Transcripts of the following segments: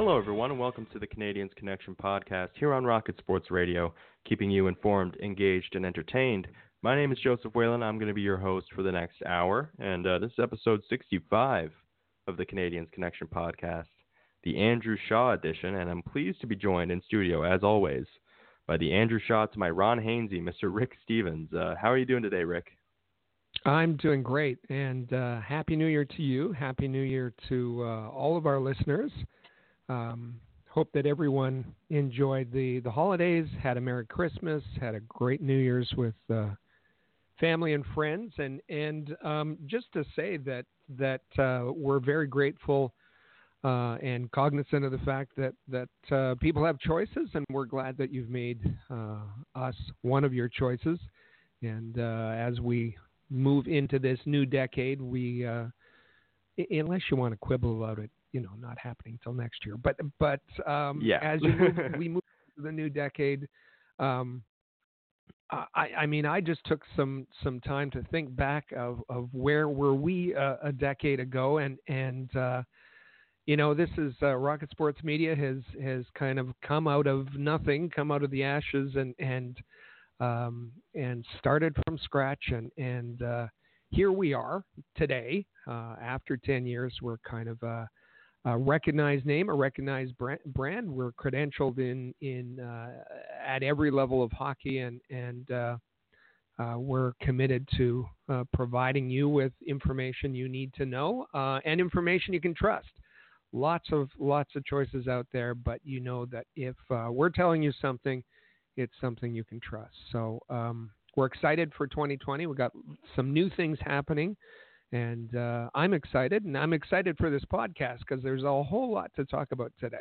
Hello, everyone, and welcome to the Canadiens Connection podcast here on Rocket Sports Radio, keeping you informed, engaged, and entertained. My name is Joseph Whalen. I'm going to be your host for the next hour, and uh, this is episode 65 of the Canadiens Connection podcast, the Andrew Shaw edition, and I'm pleased to be joined in studio, as always, by the Andrew Shaw to my Ron Hainsey, Mr. Rick Stevens. Uh, how are you doing today, Rick? I'm doing great, and uh, Happy New Year to you. Happy New Year to uh, all of our listeners. Um, hope that everyone enjoyed the, the holidays, had a Merry Christmas, had a great New Year's with uh, family and friends, and and um, just to say that that uh, we're very grateful uh, and cognizant of the fact that that uh, people have choices, and we're glad that you've made uh, us one of your choices. And uh, as we move into this new decade, we unless you want to quibble about it you know not happening till next year. But but um, yeah. as move, we move to the new decade, um, I, I mean I just took some some time to think back of of where were we a, a decade ago, and and uh, you know this is uh, Rocket Sports Media has has kind of come out of nothing, come out of the ashes, and and um, and started from scratch, and and uh, here we are today. Uh, after 10 years, we're kind of uh, a recognized name, a recognized brand. We're credentialed in in uh, at every level of hockey, and and uh, uh, we're committed to uh, providing you with information you need to know uh, and information you can trust. Lots of lots of choices out there, but you know that if uh, we're telling you something, it's something you can trust. So um, we're excited for 2020. We've got some new things happening. And uh, I'm excited, and I'm excited for this podcast because there's a whole lot to talk about today.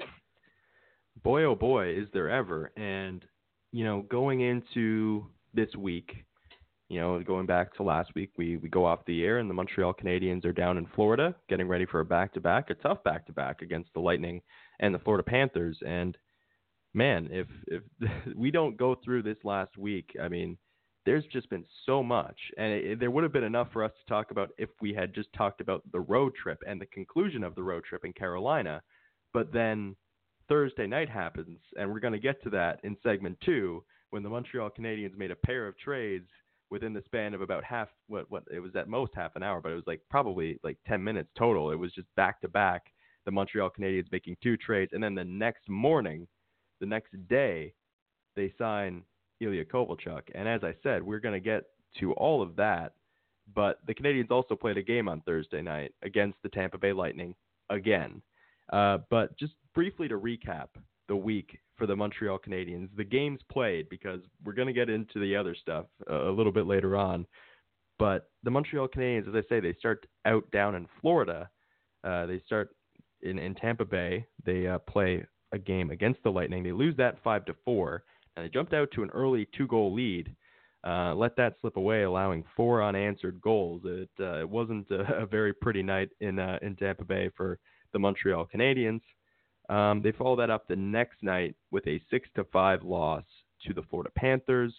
Boy, oh boy, is there ever. And, you know, going into this week, you know, going back to last week, we, we go off the air, and the Montreal Canadiens are down in Florida getting ready for a back to back, a tough back to back against the Lightning and the Florida Panthers. And, man, if, if we don't go through this last week, I mean, there's just been so much, and it, there would have been enough for us to talk about if we had just talked about the road trip and the conclusion of the road trip in Carolina. But then Thursday night happens, and we're going to get to that in segment two when the Montreal Canadiens made a pair of trades within the span of about half what what it was at most half an hour, but it was like probably like 10 minutes total. It was just back to back the Montreal Canadiens making two trades, and then the next morning, the next day, they sign Ilya Kovalchuk. And as I said, we're going to get to all of that. But the Canadiens also played a game on Thursday night against the Tampa Bay Lightning again. Uh, but just briefly to recap the week for the Montreal Canadiens, the games played because we're going to get into the other stuff a little bit later on. But the Montreal Canadiens, as I say, they start out down in Florida. Uh, they start in, in Tampa Bay. They uh, play a game against the Lightning. They lose that five to four and they jumped out to an early two-goal lead. Uh, let that slip away, allowing four unanswered goals. It, uh, it wasn't a, a, very pretty night in uh, in Tampa Bay for the Montreal Canadiens. Um, they followed that up the next night with a six to five loss to the Florida Panthers.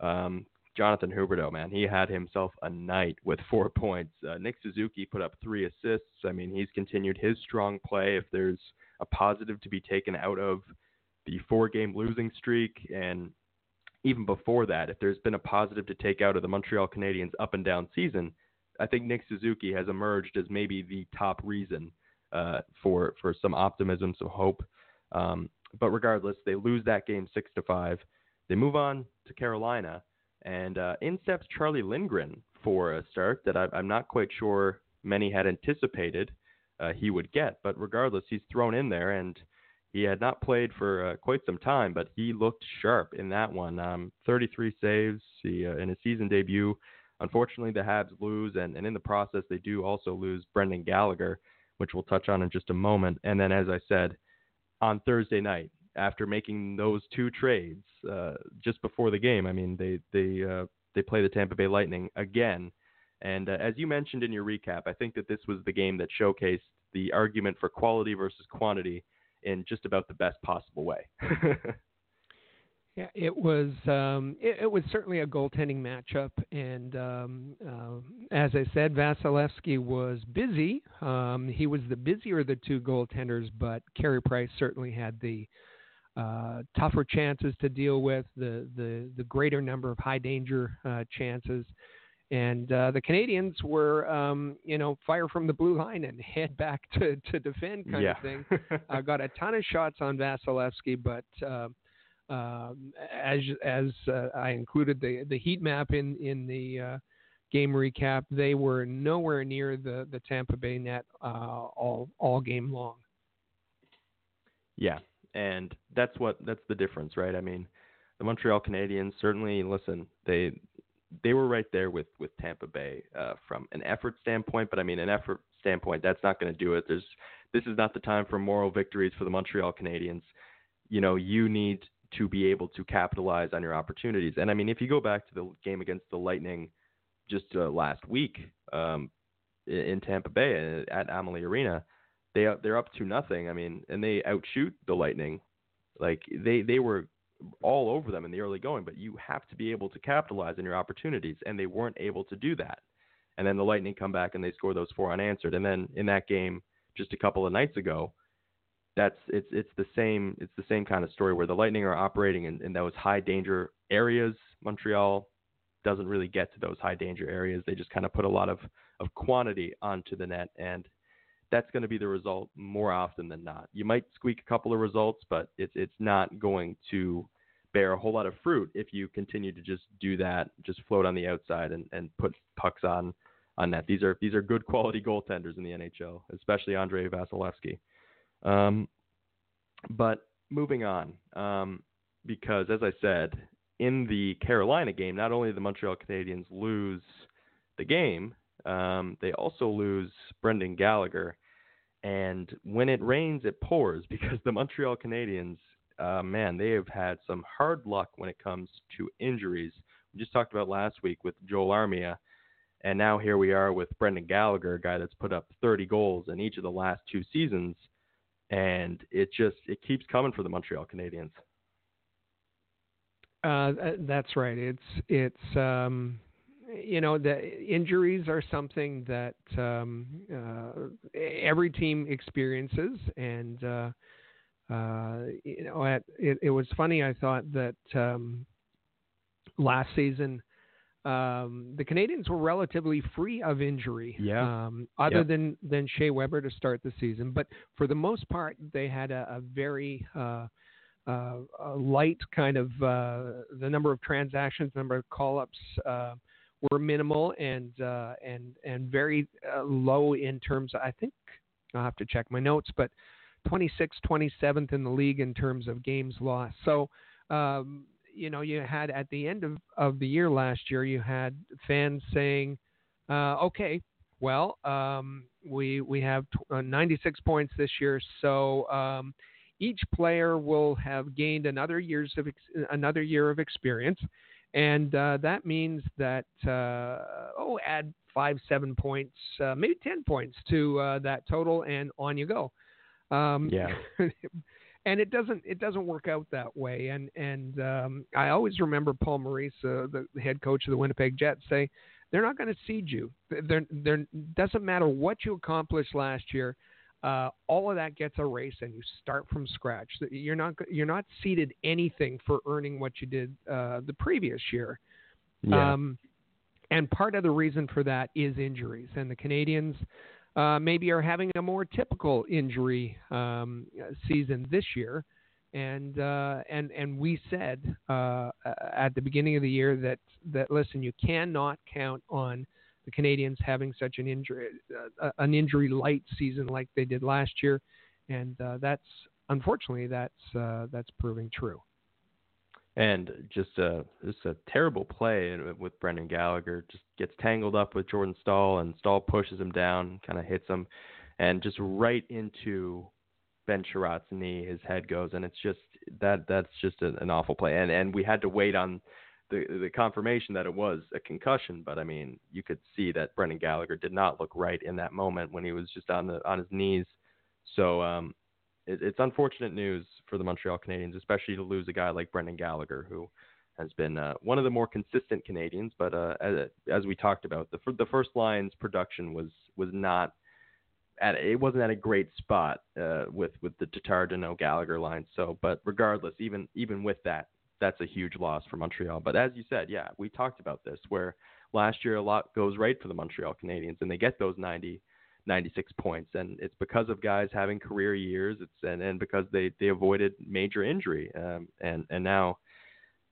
Um, Jonathan Huberdeau, man, he had himself a night with four points. Uh, Nick Suzuki put up three assists. I mean, he's continued his strong play. If there's a positive to be taken out of the four game losing streak and even before that, if there's been a positive to take out of the Montreal Canadiens up and down season, I think Nick Suzuki has emerged as maybe the top reason uh, for for some optimism, some hope. Um, but regardless, they lose that game six to five. They move on to Carolina, and uh, in steps Charlie Lindgren for a start that I, am not quite sure many had anticipated uh, he would get. But regardless, he's thrown in there, and he had not played for uh, quite some time, but he looked sharp in that one. Um, 33 saves he, uh, in his season debut. Unfortunately, the Habs lose, and, and in the process, they do also lose Brendan Gallagher which we'll touch on in just a moment. And then, as I said, on Thursday night, after making those two trades uh, just before the game, I mean, they they uh, they play the Tampa Bay Lightning again. And uh, as you mentioned in your recap, I think that this was the game that showcased the argument for quality versus quantity in just about the best possible way. Yeah, it was um, it, it, was certainly a goaltending matchup, and um, uh, as I said, Vasilevskiy was busy. Um, he was the busier of the two goaltenders, but Carey Price certainly had the uh, tougher chances to deal with, the the the greater number of high danger uh, chances. And uh, the Canadians were, um, you know, fire from the blue line and head back to, to defend kind yeah. of thing. uh, got a ton of shots on Vasilevskiy, but uh, um, as as uh, I included the the heat map in in the uh, game recap, they were nowhere near the the Tampa Bay net uh, all all game long. Yeah, and that's what that's the difference, right? I mean, the Montreal Canadiens certainly listen. They they were right there with with Tampa Bay uh, from an effort standpoint, but I mean, an effort standpoint, that's not going to do it. There's this is not the time for moral victories for the Montreal Canadiens. You know, you need to be able to capitalize on your opportunities. And I mean, if you go back to the game against the Lightning just uh, last week um, in Tampa Bay uh, at Amalie Arena, they they're up to nothing. I mean, and they outshoot the Lightning. Like they they were all over them in the early going, but you have to be able to capitalize on your opportunities, and they weren't able to do that. And then the Lightning come back and they score those four unanswered. And then in that game just a couple of nights ago, that's it's it's the same it's the same kind of story where the Lightning are operating in, in those high danger areas. Montreal doesn't really get to those high danger areas. They just kind of put a lot of of quantity onto the net, and that's going to be the result more often than not. You might squeak a couple of results, but it's it's not going to bear a whole lot of fruit if you continue to just do that, just float on the outside and, and put pucks on on net. These are these are good quality goaltenders in the NHL, especially Andrei Vasilevskiy. Um, but moving on, um, because as I said, in the Carolina game, not only the Montreal Canadiens lose the game, um, they also lose Brendan Gallagher. And when it rains, it pours because the Montreal Canadiens, uh, man, they have had some hard luck when it comes to injuries. We just talked about last week with Joel Armia. And now here we are with Brendan Gallagher, a guy that's put up 30 goals in each of the last two seasons and it just it keeps coming for the Montreal Canadiens. Uh, that's right. It's it's um, you know the injuries are something that um, uh, every team experiences, and uh, uh, you know at, it, it was funny. I thought that um, last season um, the Canadians were relatively free of injury. Yeah. Um, other yep. than than Shea Weber to start the season, but for the most part, they had a, a very uh, uh, a light kind of uh, the number of transactions, number of call ups uh, were minimal and uh, and and very uh, low in terms. Of, I think I'll have to check my notes, but 26th, 27th in the league in terms of games lost. So um, you know, you had at the end of, of the year last year, you had fans saying, uh, okay, well, um, we we have t- uh, 96 points this year, so um, each player will have gained another years of ex- another year of experience, and uh, that means that uh, oh, add five, seven points, uh, maybe 10 points to uh, that total, and on you go. Um, yeah. and it doesn't it doesn't work out that way. And and um, I always remember Paul Maurice, uh, the, the head coach of the Winnipeg Jets, say they're not going to seed you. They're, they're doesn't matter what you accomplished last year. Uh, all of that gets erased, and you start from scratch. You're not you're not seeded anything for earning what you did uh, the previous year. Yeah. Um, and part of the reason for that is injuries, and the Canadians uh, maybe are having a more typical injury um, season this year. And uh, and and we said uh, at the beginning of the year that that listen, you cannot count on the Canadiens having such an injury uh, an injury light season like they did last year, and uh, that's unfortunately that's uh, that's proving true and just a just a terrible play with Brendan Gallagher. Just gets tangled up with Jordan Staal, and Staal pushes him down, kind of hits him, and just right into Ben Chiarot's knee, his head goes, and it's just that that's just an awful play. And and we had to wait on the the confirmation that it was a concussion, but I mean, you could see that Brendan Gallagher did not look right in that moment when he was just on the on his knees. So um, it, it's unfortunate news for the Montreal Canadiens, especially to lose a guy like Brendan Gallagher, who has been uh, one of the more consistent Canadians. But uh, as, as we talked about, the the first line's production was was not at it wasn't at a great spot uh, with with the Tatar Danault Gallagher line. So, but regardless, even even with that, that's a huge loss for Montreal. But as you said, yeah, we talked about this where last year a lot goes right for the Montreal Canadiens and they get those 90 96 points. And it's because of guys having career years. It's and, and because they they avoided major injury um, and and now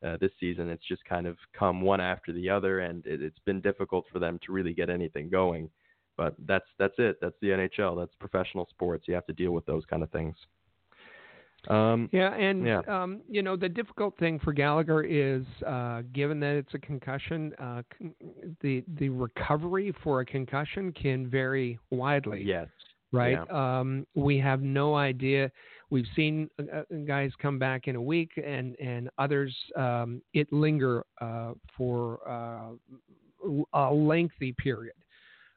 uh, this season it's just kind of come one after the other and it, it's been difficult for them to really get anything going. But that's that's it. That's the NHL that's professional sports. You have to deal with those kind of things um, yeah, and yeah. Um, you know the difficult thing for Gallagher is, uh, given that it's a concussion, uh, the the recovery for a concussion can vary widely. Yes. Right. Yeah. Um, we have no idea. We've seen uh, uh, guys come back in a week, and and others um, it linger uh, for uh, a lengthy period.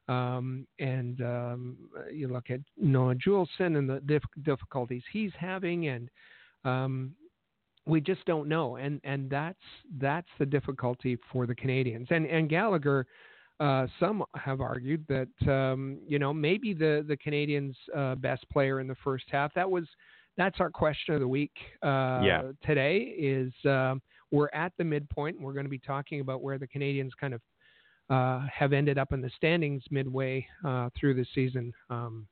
Um, and um, you look at Noah Juulsen and the dif- difficulties he's having, and um, we just don't know. And and that's that's the difficulty for the Canadians. And and Gallagher, uh, some have argued that um, you know maybe the the Canadiens' uh, best player in the first half. That was that's our question of the week uh, yeah. today. Is uh, we're at the midpoint. We're going to be talking about where the Canadians kind of uh, have ended up in the standings midway uh, through the season um,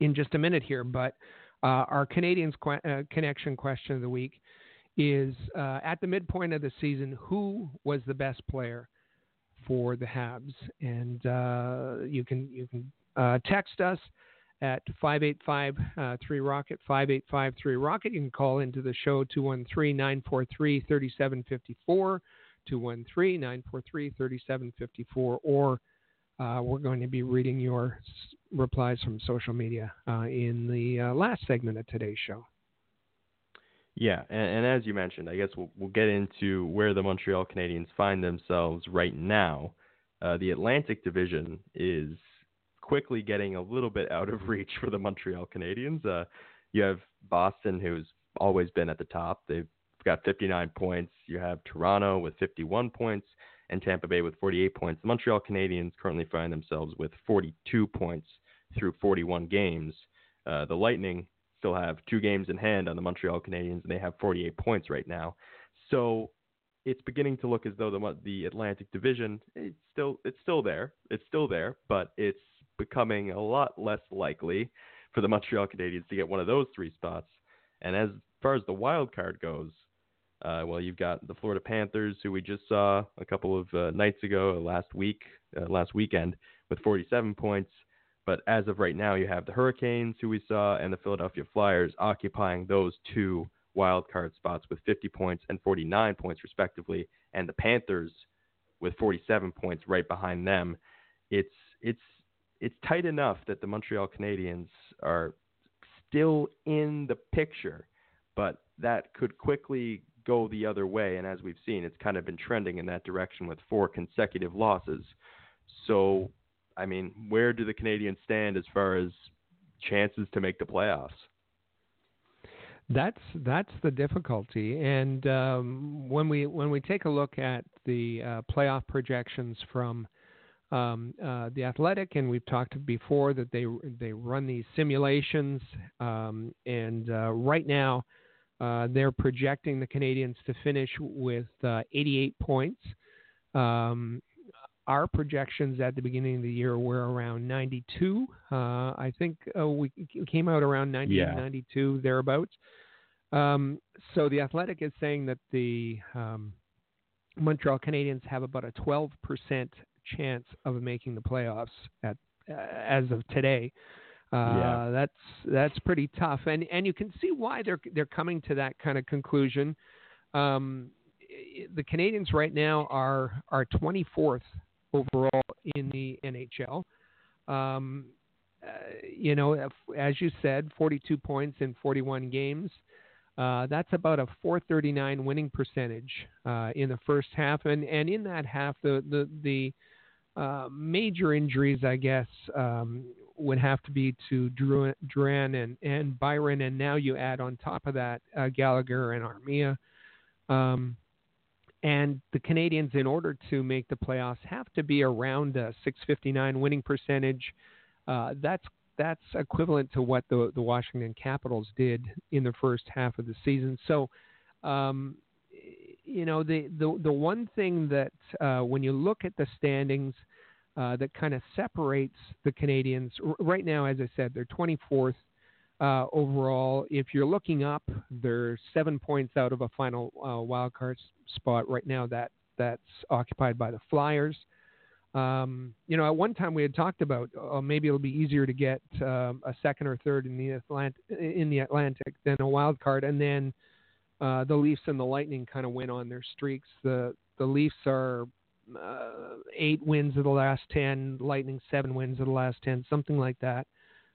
in just a minute here. But uh, our Canadiens qu- uh, connection question of the week is uh, at the midpoint of the season, who was the best player for the Habs? And you can you can text us at 585 3 Rocket, 585 3 Rocket. You can call into the show 213 943 3754. 213 943 3754, or uh, we're going to be reading your replies from social media uh, in the uh, last segment of today's show. Yeah, and, and, as you mentioned, I guess we'll, we'll get into where the Montreal Canadiens find themselves right now. Uh, the Atlantic Division is quickly getting a little bit out of reach for the Montreal Canadiens. Uh, you have Boston, who's always been at the top. They've got 59 points. You have Toronto with 51 points and Tampa Bay with 48 points. The Montreal Canadiens currently find themselves with 42 points through 41 games. Uh, the Lightning still have two games in hand on the Montreal Canadiens, and they have 48 points right now. So it's beginning to look as though the the Atlantic Division it's still it's still there. It's still there, but it's becoming a lot less likely for the Montreal Canadiens to get one of those three spots. And as far as the wild card goes, uh, well, you've got the Florida Panthers, who we just saw a couple of uh, nights ago, last week, uh, last weekend, with 47 points. But as of right now, you have the Hurricanes, who we saw, and the Philadelphia Flyers occupying those two wild card spots with 50 points and 49 points, respectively, and the Panthers with 47 points right behind them. It's it's it's tight enough that the Montreal Canadiens are still in the picture, but that could quickly go the other way. And as we've seen, it's kind of been trending in that direction with four consecutive losses. So, I mean, where do the Canadians stand as far as chances to make the playoffs? That's that's the difficulty, and um, when we when we take a look at the uh, playoff projections from um, uh, the Athletic, and we've talked before that they they run these simulations, um, and uh, right now uh, they're projecting the Canadians to finish with uh, 88 points. Um, our projections at the beginning of the year were around 92. Uh, I think uh, we came out around 90, yeah. 92 thereabouts. Um, so the Athletic is saying that the um, Montreal Canadiens have about a 12% chance of making the playoffs at uh, as of today. Uh. That's that's pretty tough, and and you can see why they're they're coming to that kind of conclusion. Um, the Canadiens right now are are 24th overall in the NHL. Um, you know, as you said, 42 points in 41 games. Uh, that's about a 439 winning percentage uh, in the first half, and and in that half, the the the uh, major injuries, I guess, um, would have to be to Drouin and and Byron, and now you add on top of that uh, Gallagher and Armia. Um, and the Canadians, in order to make the playoffs, have to be around a 659 winning percentage. Uh, that's that's equivalent to what the the Washington Capitals did in the first half of the season. So, um, you know, the the the one thing that uh, when you look at the standings uh, that kind of separates the Canadians. r- right now, as I said, they're 24th uh, overall. If you're looking up, they're seven points out of a final uh, wild card spot right now. That that's occupied by the Flyers. Um, you know, at one time we had talked about uh, maybe it'll be easier to get um, a second or third in the Atlantic in the Atlantic than a wild card, and then uh, the Leafs and the Lightning kind of went on their streaks. The the Leafs are uh, eight wins of the last ten, Lightning seven wins of the last ten, something like that,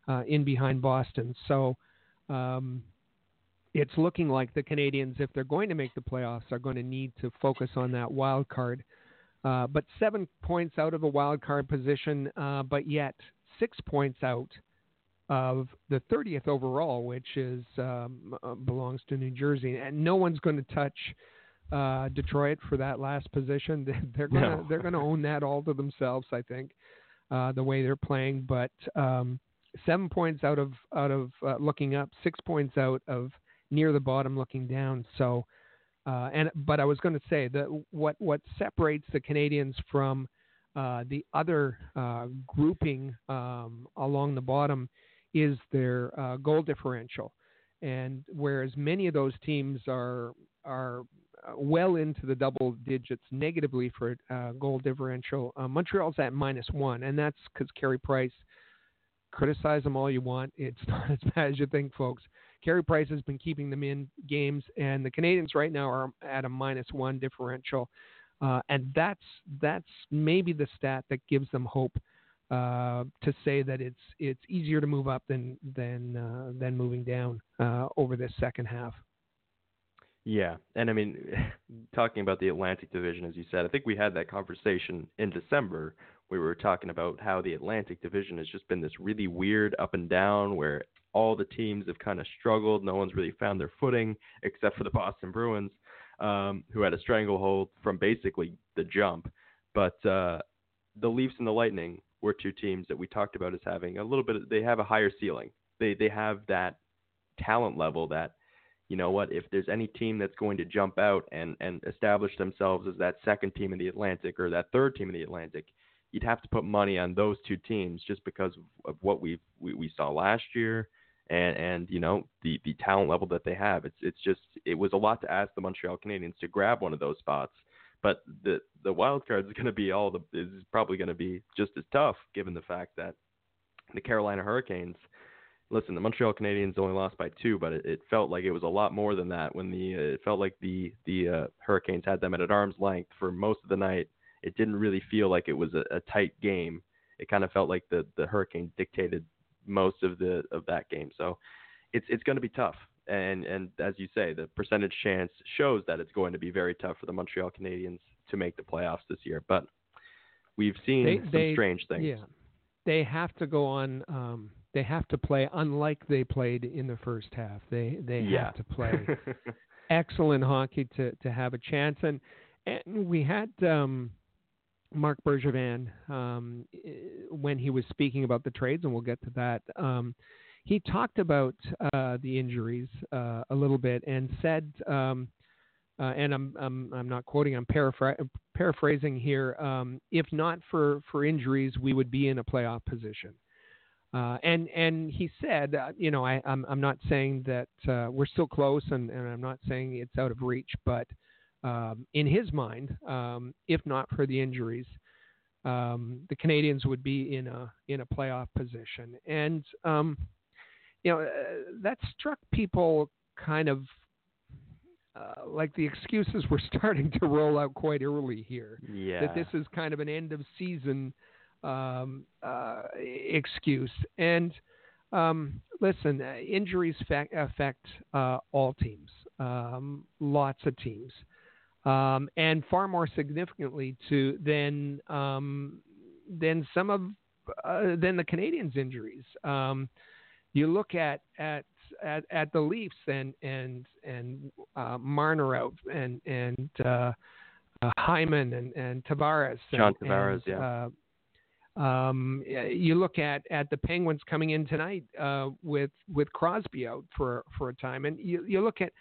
uh, in behind Boston. So. Um, it's looking like the Canadians, if they're going to make the playoffs, are going to need to focus on that wild card uh, but seven points out of a wild card position, uh, but yet six points out of the 30th overall, which is um, uh, belongs to New Jersey, and no one's going to touch uh, Detroit for that last position. they're gonna no. they're gonna own that all to themselves, I think, uh, the way they're playing. But um, seven points out of out of uh, looking up, six points out of near the bottom looking down. So uh, and but I was going to say that what what separates the Canadians from uh, the other uh, grouping um, along the bottom is their uh, goal differential, and whereas many of those teams are are well into the double digits negatively for uh, goal differential, Montreal's at minus one, and that's because Carey Price. Criticize them all you want. It's not as bad as you think, folks. Carey Price has been keeping them in games, and the Canadians right now are at a minus one differential, uh, and that's that's maybe the stat that gives them hope uh, to say that it's it's easier to move up than than uh, than moving down uh, over this second half. Yeah, and I mean, talking about the Atlantic Division, as you said, I think we had that conversation in December. We were talking about how the Atlantic Division has just been this really weird up and down, where all the teams have kind of struggled. No one's really found their footing except for the Boston Bruins, um, who had a stranglehold from basically the jump. But uh, the Leafs and the Lightning were two teams that we talked about as having a little bit. Of, they have a higher ceiling. They they have that talent level that you know what if there's any team that's going to jump out and and establish themselves as that second team in the Atlantic or that third team in the Atlantic you'd have to put money on those two teams just because of, what we we saw last year and and you know the the talent level that they have. It's it's just it was a lot to ask the Montreal Canadiens to grab one of those spots. But the the wild card is going to be all the is probably going to be just as tough given the fact that the Carolina Hurricanes. Listen, the Montreal Canadiens only lost by two, but it, it felt like it was a lot more than that. When the uh, it felt like the the uh, Hurricanes had them at an arm's length for most of the night. It didn't really feel like it was a, a tight game. It kind of felt like the the Hurricanes dictated most of the of that game. So it's it's going to be tough. And and as you say, the percentage chance shows that it's going to be very tough for the Montreal Canadiens to make the playoffs this year. But we've seen they, some they, strange things. Yeah, they have to go on. Um, they have to play unlike they played in the first half. They they yeah. have to play excellent hockey to to have a chance. And and we had um, Marc Bergevin um, when he was speaking about the trades, and we'll get to that. Um, he talked about uh, the injuries uh, a little bit and said, um, uh, and I'm, I'm I'm not quoting, I'm paraphr- paraphrasing here. Um, if not for for injuries, we would be in a playoff position. Uh, and and he said, uh, you know, I, I'm I'm not saying that uh, we're still close, and, and I'm not saying it's out of reach, but um, in his mind, um, if not for the injuries, um, the Canadians would be in a in a playoff position, and um, you know uh, that struck people kind of uh, like the excuses were starting to roll out quite early here. Yeah. That this is kind of an end of season um, uh, excuse. And um, listen, uh, injuries affect, affect uh, all teams, um, lots of teams, um, and far more significantly to than um, than some of uh, than the Canadians' injuries. Um, you look at at at, at the Leafs and and and uh, Marner out and and uh, uh, Hyman and and Tavares. John and, Tavares, and, yeah. Um, you look at, at the Penguins coming in tonight uh, with with Crosby out for for a time, and you, you look at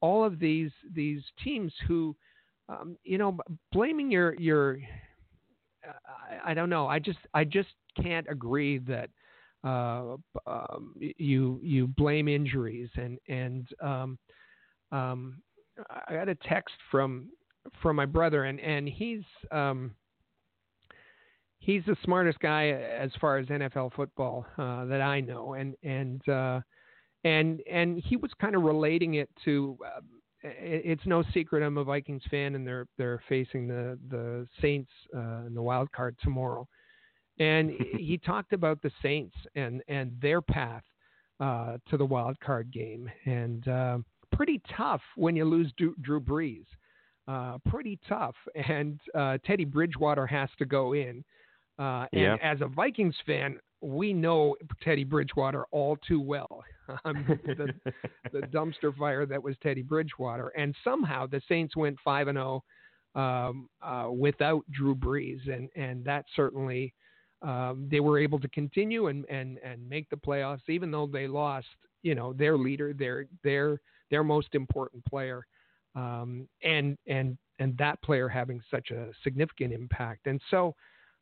all of these these teams who, um, you know, blaming your your, I, I, don't know. I just I just can't agree that uh, um, you you blame injuries and and um, um, I got a text from from my brother and and he's um, he's the smartest guy as far as NFL football uh, that I know, and and uh, and and he was kind of relating it to. Uh, it's no secret I'm a Vikings fan, and they're they're facing the the Saints uh, in the wild card tomorrow, and he talked about the Saints and and their path uh, to the wild card game, and uh, pretty tough when you lose Drew, Drew Brees. Uh, pretty tough, and uh, Teddy Bridgewater has to go in. Uh, and yeah. as a Vikings fan, we know Teddy Bridgewater all too well. Um, the, the dumpster fire that was Teddy Bridgewater, and somehow the Saints went five and zero oh, um, uh, without Drew Brees, and and that certainly um, they were able to continue and and and make the playoffs, even though they lost, you know, their leader, their their their most important player, um, and and and that player having such a significant impact, and so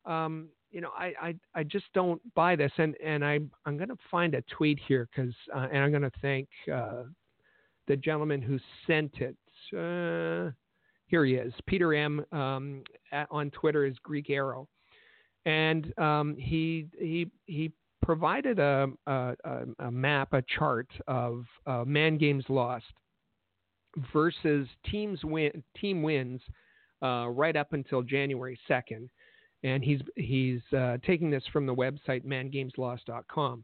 um, you know, I, I, I just don't buy this. And, and I, I'm going to find a tweet here because, uh, and I'm going to thank uh, the gentleman who sent it. Uh, here he is. Peter M. Um, at, on Twitter is Greek Arrow. And um, he, he, he provided a, a, a, map, a chart of uh, man games lost versus teams win, team wins uh, right up until January 2nd and he's he's uh, taking this from the website mangameslost.com,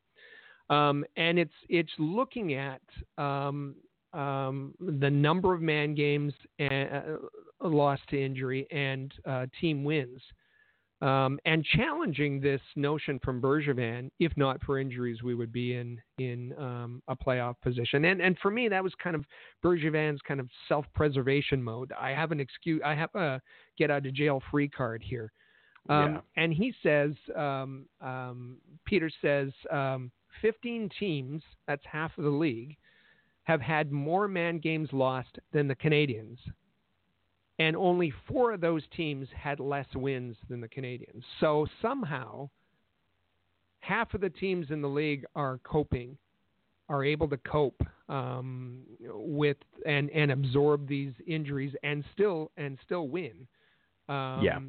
um, and it's it's looking at um, um, the number of man games and, uh, lost to injury and uh, team wins, um, and challenging this notion from Bergevin. If not for injuries, we would be in in um, a playoff position. And and for me, that was kind of Bergevin's kind of self preservation mode. I have an excuse. I have a get out of jail free card here. Um, yeah. And he says, um, um, Peter says, um, 15 teams, that's half of the league, have had more man games lost than the Canadians. And only four of those teams had less wins than the Canadians. So somehow, half of the teams in the league are coping, are able to cope um, with and, and absorb these injuries and still and still win. Um, yeah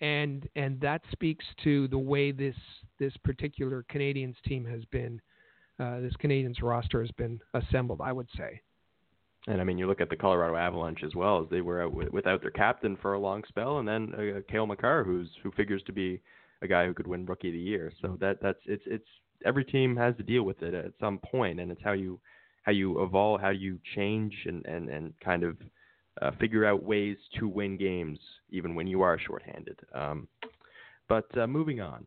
and and that speaks to the way this this particular Canadians team has been, uh, this Canadians roster has been assembled. I would say. And I mean, you look at the Colorado Avalanche as well, as they were without their captain for a long spell, and then uh, Cale Makar, who's who figures to be a guy who could win Rookie of the Year. So that that's it's it's every team has to deal with it at some point, and it's how you how you evolve, how you change, and and and kind of uh, figure out ways to win games even when you are shorthanded. Um, but uh, moving on,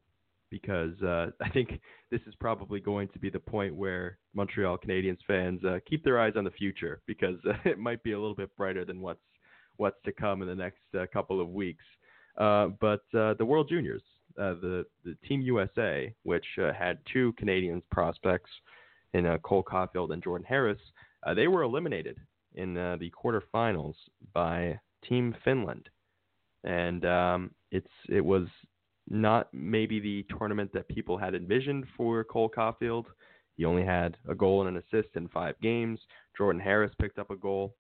because uh, I think this is probably going to be the point where Montreal Canadiens fans uh, keep their eyes on the future because uh, it might be a little bit brighter than what's what's to come in the next uh, couple of weeks. but the World Juniors, the the Team USA, which had two Canadians prospects in Cole Caufield and Jordan Harris, they were eliminated in uh, the quarterfinals by Team Finland, and um, it's it was not maybe the tournament that people had envisioned for Cole Caufield. He only had a goal and an assist in five games. Jordan Harris picked up a goal.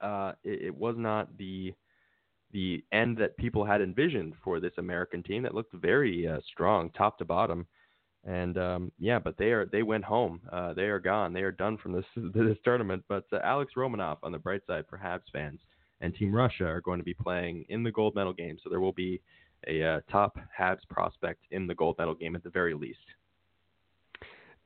Uh, it, it was not the the end that people had envisioned for this American team that looked very uh, strong, top to bottom. And um, yeah, but they are they went home. Uh, they are gone. They are done from this this tournament. But uh, Alex Romanov on the bright side for Habs fans and Team Russia are going to be playing in the gold medal game. So there will be a uh, top Habs prospect in the gold medal game at the very least.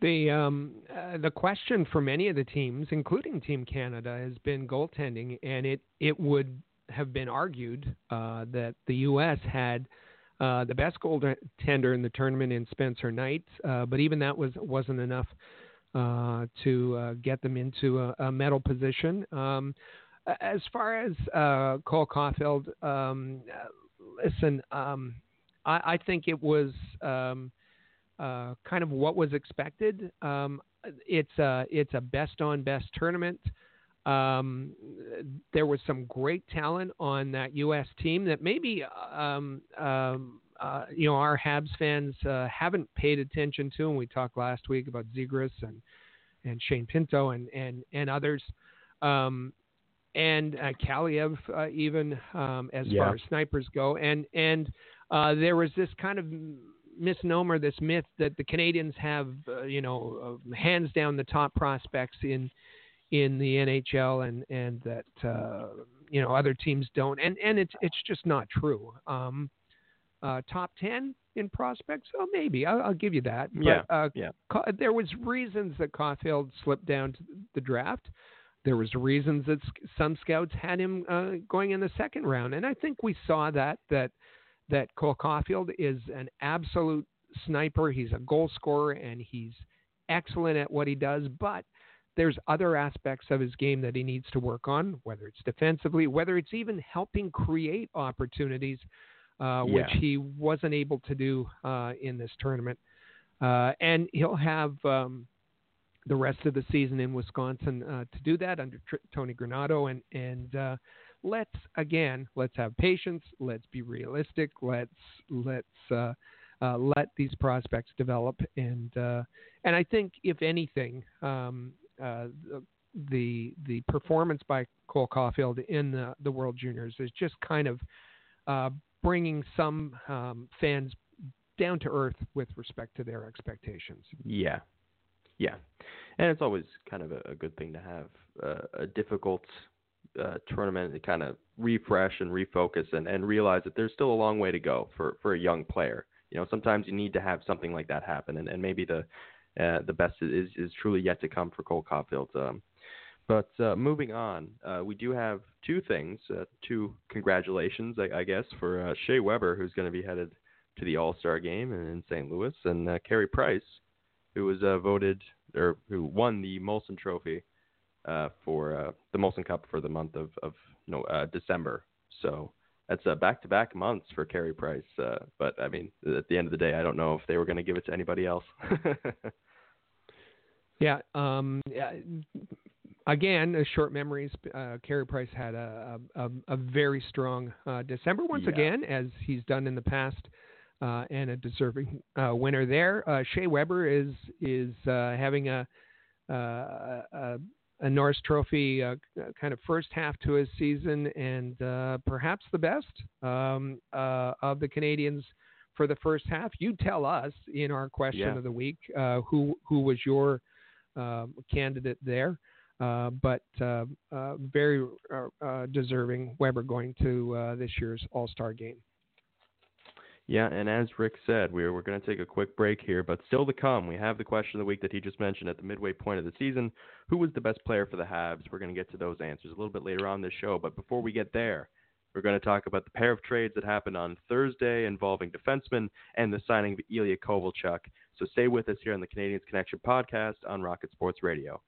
The um, uh, the question for many of the teams, including Team Canada, has been goaltending, and it it would have been argued uh, that the U.S. had uh, the best goaltender in the tournament in Spencer Knight, uh, but even that was wasn't enough uh, to uh, get them into a, a medal position. Um, as far as Cole Caufield, um, listen, um, I, I, think it was. Um, uh, kind of what was expected. Um, it's a it's a best on best tournament. Um, there was some great talent on that U.S. team that maybe um, um, uh, you know our Habs fans uh, haven't paid attention to, and we talked last week about Zegras and and Shane Pinto and and and others. Um, and uh, Kaliyev, uh, even um, as yeah. far as snipers go, and and uh, there was this kind of misnomer, this myth that the Canadians have, uh, you know, uh, hands down the top prospects in in the NHL, and and that uh, you know other teams don't, and and it's it's just not true. Um, uh, top ten in prospects, oh maybe I'll, I'll give you that. But, yeah, uh, yeah. there was reasons that Caufield slipped down to the draft. There was reasons that some scouts had him uh, going in the second round, and I think we saw that that that Cole Caufield is an absolute sniper. He's a goal scorer and he's excellent at what he does, but there's other aspects of his game that he needs to work on, whether it's defensively, whether it's even helping create opportunities, uh, yeah. which he wasn't able to do uh, in this tournament. Uh, and he'll have um, the rest of the season in Wisconsin uh, to do that under Tr- Tony Granato, and and uh, let's again let's have patience let's be realistic let's let's uh, uh, let these prospects develop and uh, and I think if anything um, uh, the the performance by Cole Caufield in the the World Juniors is just kind of uh, bringing some um, fans down to earth with respect to their expectations. Yeah, yeah, and it's always kind of a, a good thing to have uh, a difficult uh, tournament to kind of refresh and refocus and, and realize that there's still a long way to go for, for a young player. You know, sometimes you need to have something like that happen, and, and maybe the uh, the best is, is truly yet to come for Cole Caufield. Um, but uh, moving on, uh, we do have two things, uh, two congratulations, I, I guess, for uh, Shea Weber, who's going to be headed to the All Star game in, in St. Louis, and uh, Carey Price, who was uh, voted or who won the Molson Trophy uh, for the Molson Cup for the month of, of no, December. So that's a back-to-back months for Carey Price. Uh, but I mean, at the end of the day, I don't know if they were going to give it to anybody else. yeah. Um. Again, uh, short memories. Uh, Carey Price had a, a, a very strong uh, December once yeah. again, as he's done in the past. Uh, and a deserving uh, winner there. Uh, Shea Weber is is uh, having a, uh, a, a Norris Trophy uh, kind of first half to his season, and uh, perhaps the best um, uh, of the Canadians for the first half. You tell us in our question yeah. of the week uh, who who was your um, candidate there. Uh, but uh, very deserving Weber going to this year's All Star game. Yeah, and as Rick said, we're we're going to take a quick break here, but still to come, we have the question of the week that he just mentioned at the midway point of the season. Who was the best player for the Habs? We're going to get to those answers a little bit later on this show, but before we get there, we're going to talk about the pair of trades that happened on Thursday involving defensemen and the signing of Ilya Kovalchuk. So stay with us here on the Canadiens Connection podcast on Rocket Sports Radio.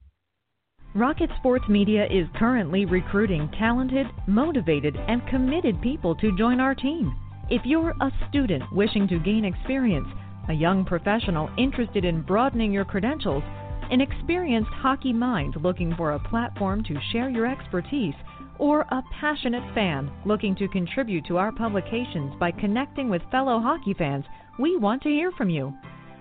Rocket Sports Media is currently recruiting talented, motivated, and committed people to join our team. If you're a student wishing to gain experience, a young professional interested in broadening your credentials, an experienced hockey mind looking for a platform to share your expertise, or a passionate fan looking to contribute to our publications by connecting with fellow hockey fans, we want to hear from you.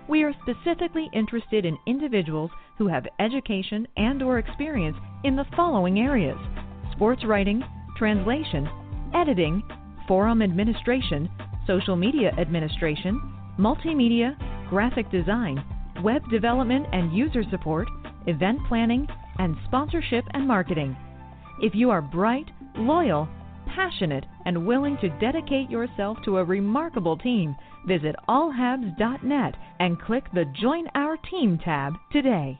We are specifically interested in individuals who have education and or experience in the following areas: sports writing, translation, editing, forum administration, social media administration, multimedia, graphic design, web development and user support, event planning, and sponsorship and marketing. If you are bright, loyal, passionate, and willing to dedicate yourself to a remarkable team, visit allhabs.net and click the Join Our Team tab today.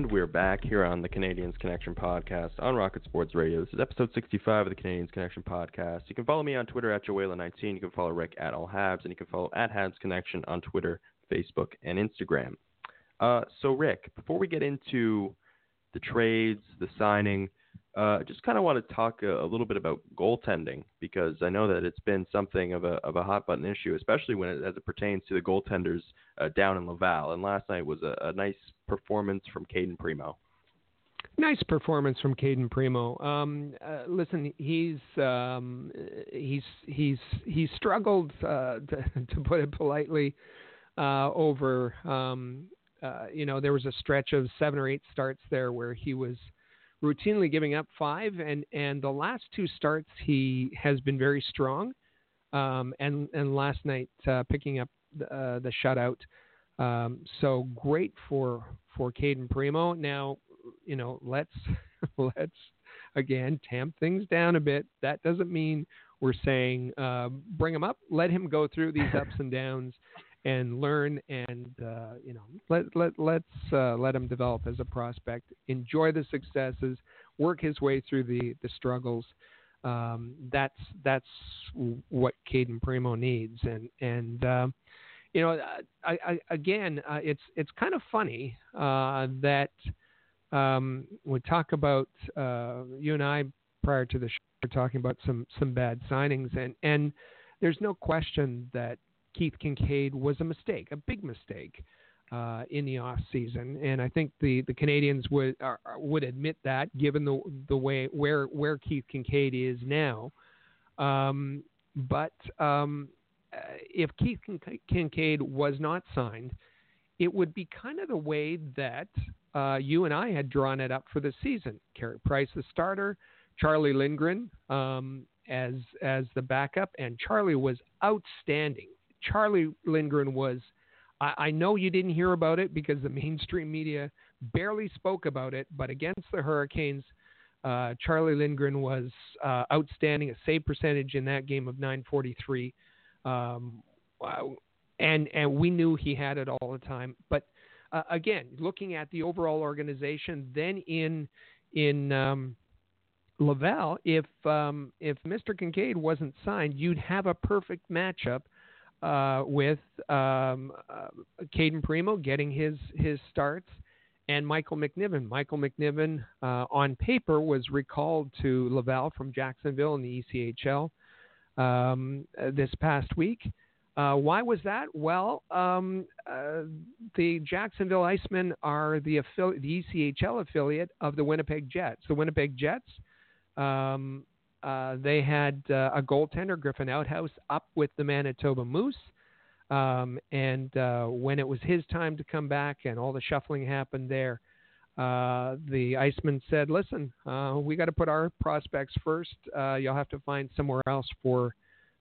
And we're back here on the Canadiens Connection podcast on Rocket Sports Radio. This is episode 65 of the Canadiens Connection podcast. You can follow me on Twitter at Joella19. You can follow Rick at All Habs, and you can follow at Habs Connection on Twitter, Facebook, and Instagram. Uh, so, Rick, before we get into the trades, the signing, uh, just kind of want to talk a, a, little bit about goaltending because I know that it's been something of a of a hot button issue, especially when it, as it pertains to the goaltenders uh, down in Laval. And last night was a, a nice performance from Cayden Primeau. Nice performance from Cayden Primeau. Um, uh, listen, he's um, he's he's he's struggled uh, to, to, put it politely uh, over. Um, uh, you know, there was a stretch of seven or eight starts there where he was routinely giving up five, and and the last two starts he has been very strong, um, and and last night uh, picking up the, uh, the shutout. Um, so great for for Cayden Primeau. Now, you know, let's let's again tamp things down a bit. That doesn't mean we're saying uh, bring him up, let him go through these ups and downs and learn and uh, you know let let let's uh, let him develop as a prospect. Enjoy the successes, work his way through the the struggles. Um, that's that's what Cayden Primeau needs, and and uh, you know I, I, again uh, it's it's kind of funny uh, that um, we talk about uh, you and I prior to the show talking about some some bad signings and and there's no question that Keith Kinkaid was a mistake, a big mistake uh, in the off season, and I think the, the Canadiens would would admit that, given the the way where where Keith Kinkaid is now. Um, but um, uh, if Keith Kinkaid was not signed, it would be kind of the way that uh, you and I had drawn it up for the season. Carey Price, the starter, Charlie Lindgren um, as as the backup, and Charlie was outstanding Charlie Lindgren was. I, I know you didn't hear about it because the mainstream media barely spoke about it, but against the Hurricanes, uh, Charlie Lindgren was uh, outstanding. A save percentage in that game of 943, um, and and we knew he had it all the time. But uh, again, looking at the overall organization, then in in um, Laval, if um, if Mr. Kinkaid wasn't signed, you'd have a perfect matchup uh, with um, uh, Cayden Primeau getting his his starts and Michael McNiven. Michael McNiven, uh, on paper, was recalled to Laval from Jacksonville in the ECHL um, this past week. Uh, why was that? Well, um, uh, the Jacksonville Icemen are the, affili- the ECHL affiliate of the Winnipeg Jets. The Winnipeg Jets um, uh, they had uh, a goaltender, Griffin Outhouse, up with the Manitoba Moose. Um, and uh, when it was his time to come back and all the shuffling happened there, uh, the Icemen said, Listen, uh, we got to put our prospects first. you'll have to find somewhere else for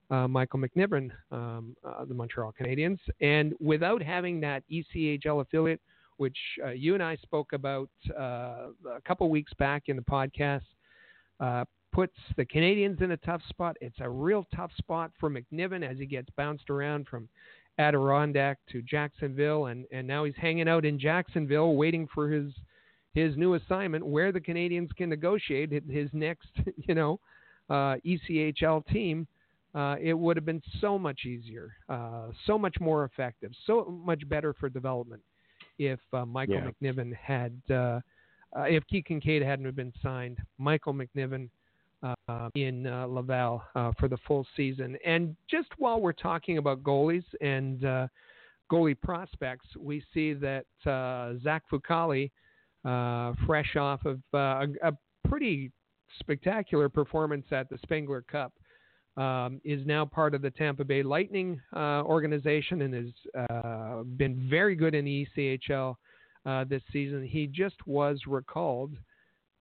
Michael McNiven, um, the Montreal Canadiens. And without having that ECHL affiliate, which you and I spoke about a couple weeks back in the podcast, uh, puts the Canadiens in a tough spot. It's a real tough spot for McNiven as he gets bounced around from Adirondack to Jacksonville, and and now he's hanging out in Jacksonville, waiting for his his new assignment, where the Canadiens can negotiate his next, you know, uh, ECHL team. Uh, it would have been so much easier, uh, so much more effective, so much better for development if uh, Michael Yeah. McNiven had, uh, uh, if Keith Kinkaid hadn't been signed. Michael McNiven uh, in uh, Laval uh, for the full season. And just while we're talking about goalies and uh, goalie prospects, we see that uh, Zach Fucale, uh, fresh off of a, a pretty spectacular performance at the Spengler Cup, um, is now part of the Tampa Bay Lightning organization and has been very good in the ECHL this season. He just was recalled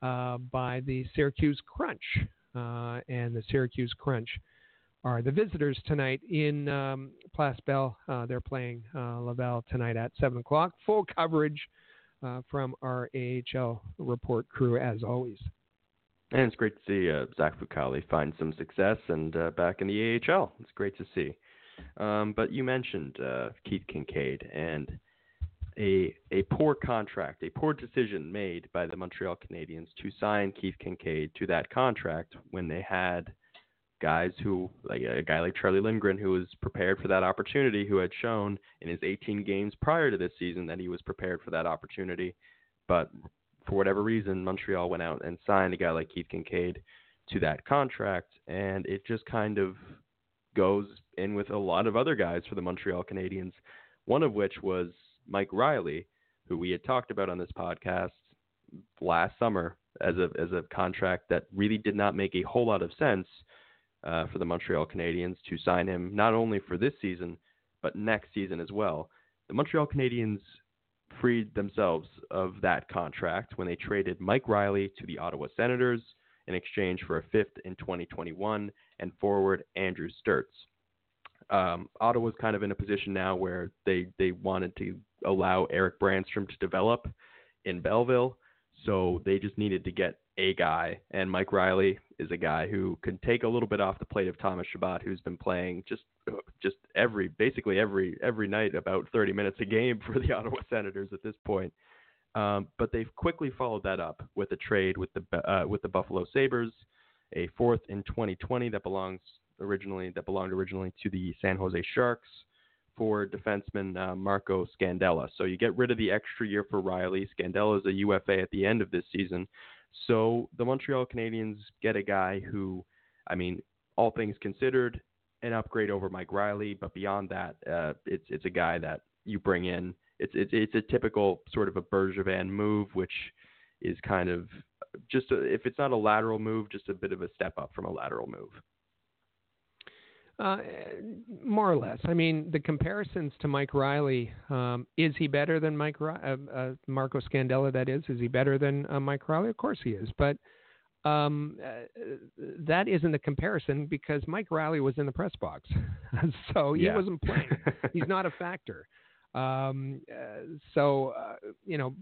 uh, by the Syracuse Crunch, uh, and the Syracuse Crunch are the visitors tonight in um, Place. Uh, they're playing uh, Laval tonight at seven o'clock. Full coverage uh, from our AHL report crew as always. And it's great to see Zach Fucale find some success and back in the AHL. It's great to see. Um, but you mentioned Keith Kinkaid and a a poor contract, a poor decision made by the Montreal Canadiens to sign Keith Kinkaid to that contract when they had guys who, like a guy like Charlie Lindgren, who was prepared for that opportunity, who had shown in his 18 games prior to this season that he was prepared for that opportunity, but for whatever reason, Montreal went out and signed a guy like Keith Kinkaid to that contract, and it just kind of goes in with a lot of other guys for the Montreal Canadiens. One of which was Mike Reilly, who we had talked about on this podcast last summer as a as a contract that really did not make a whole lot of sense uh, for the Montreal Canadiens to sign him not only for this season but next season as well. The Montreal Canadiens freed themselves of that contract when they traded Mike Reilly to the Ottawa Senators in exchange for a fifth in 2021 and forward Andrew Sturtz. Um, Ottawa's kind of in a position now where they, they wanted to allow Erik Brännström to develop in Belleville, so they just needed to get a guy, and Mike Reilly is a guy who can take a little bit off the plate of Thomas Chabot, who's been playing just just every basically every every night about 30 minutes a game for the Ottawa Senators at this point. Um, but they've quickly followed that up with a trade with the uh, with the Buffalo Sabres, a fourth in 2020 that belongs originally that belonged originally to the San Jose Sharks for defenseman uh, Marco Scandella. So you get rid of the extra year for Reilly. Scandella is a UFA at the end of this season. So the Montreal Canadiens get a guy who, I mean, all things considered, an upgrade over Mike Reilly, but beyond that, uh, it's it's a guy that you bring in. It's it's it's a typical sort of a Bergevin move, which is kind of just a, if it's not a lateral move, just a bit of a step up from a lateral move. Uh, more or less. I mean, the comparisons to Mike Reilly. Um, is he better than Mike uh, uh, Marco Scandella? That is. Is he better than uh, Mike Reilly? Of course he is. But um, uh, that isn't a comparison because Mike Reilly was in the press box, so he Yeah. wasn't playing. He's not a factor. Um, uh, so uh, you know,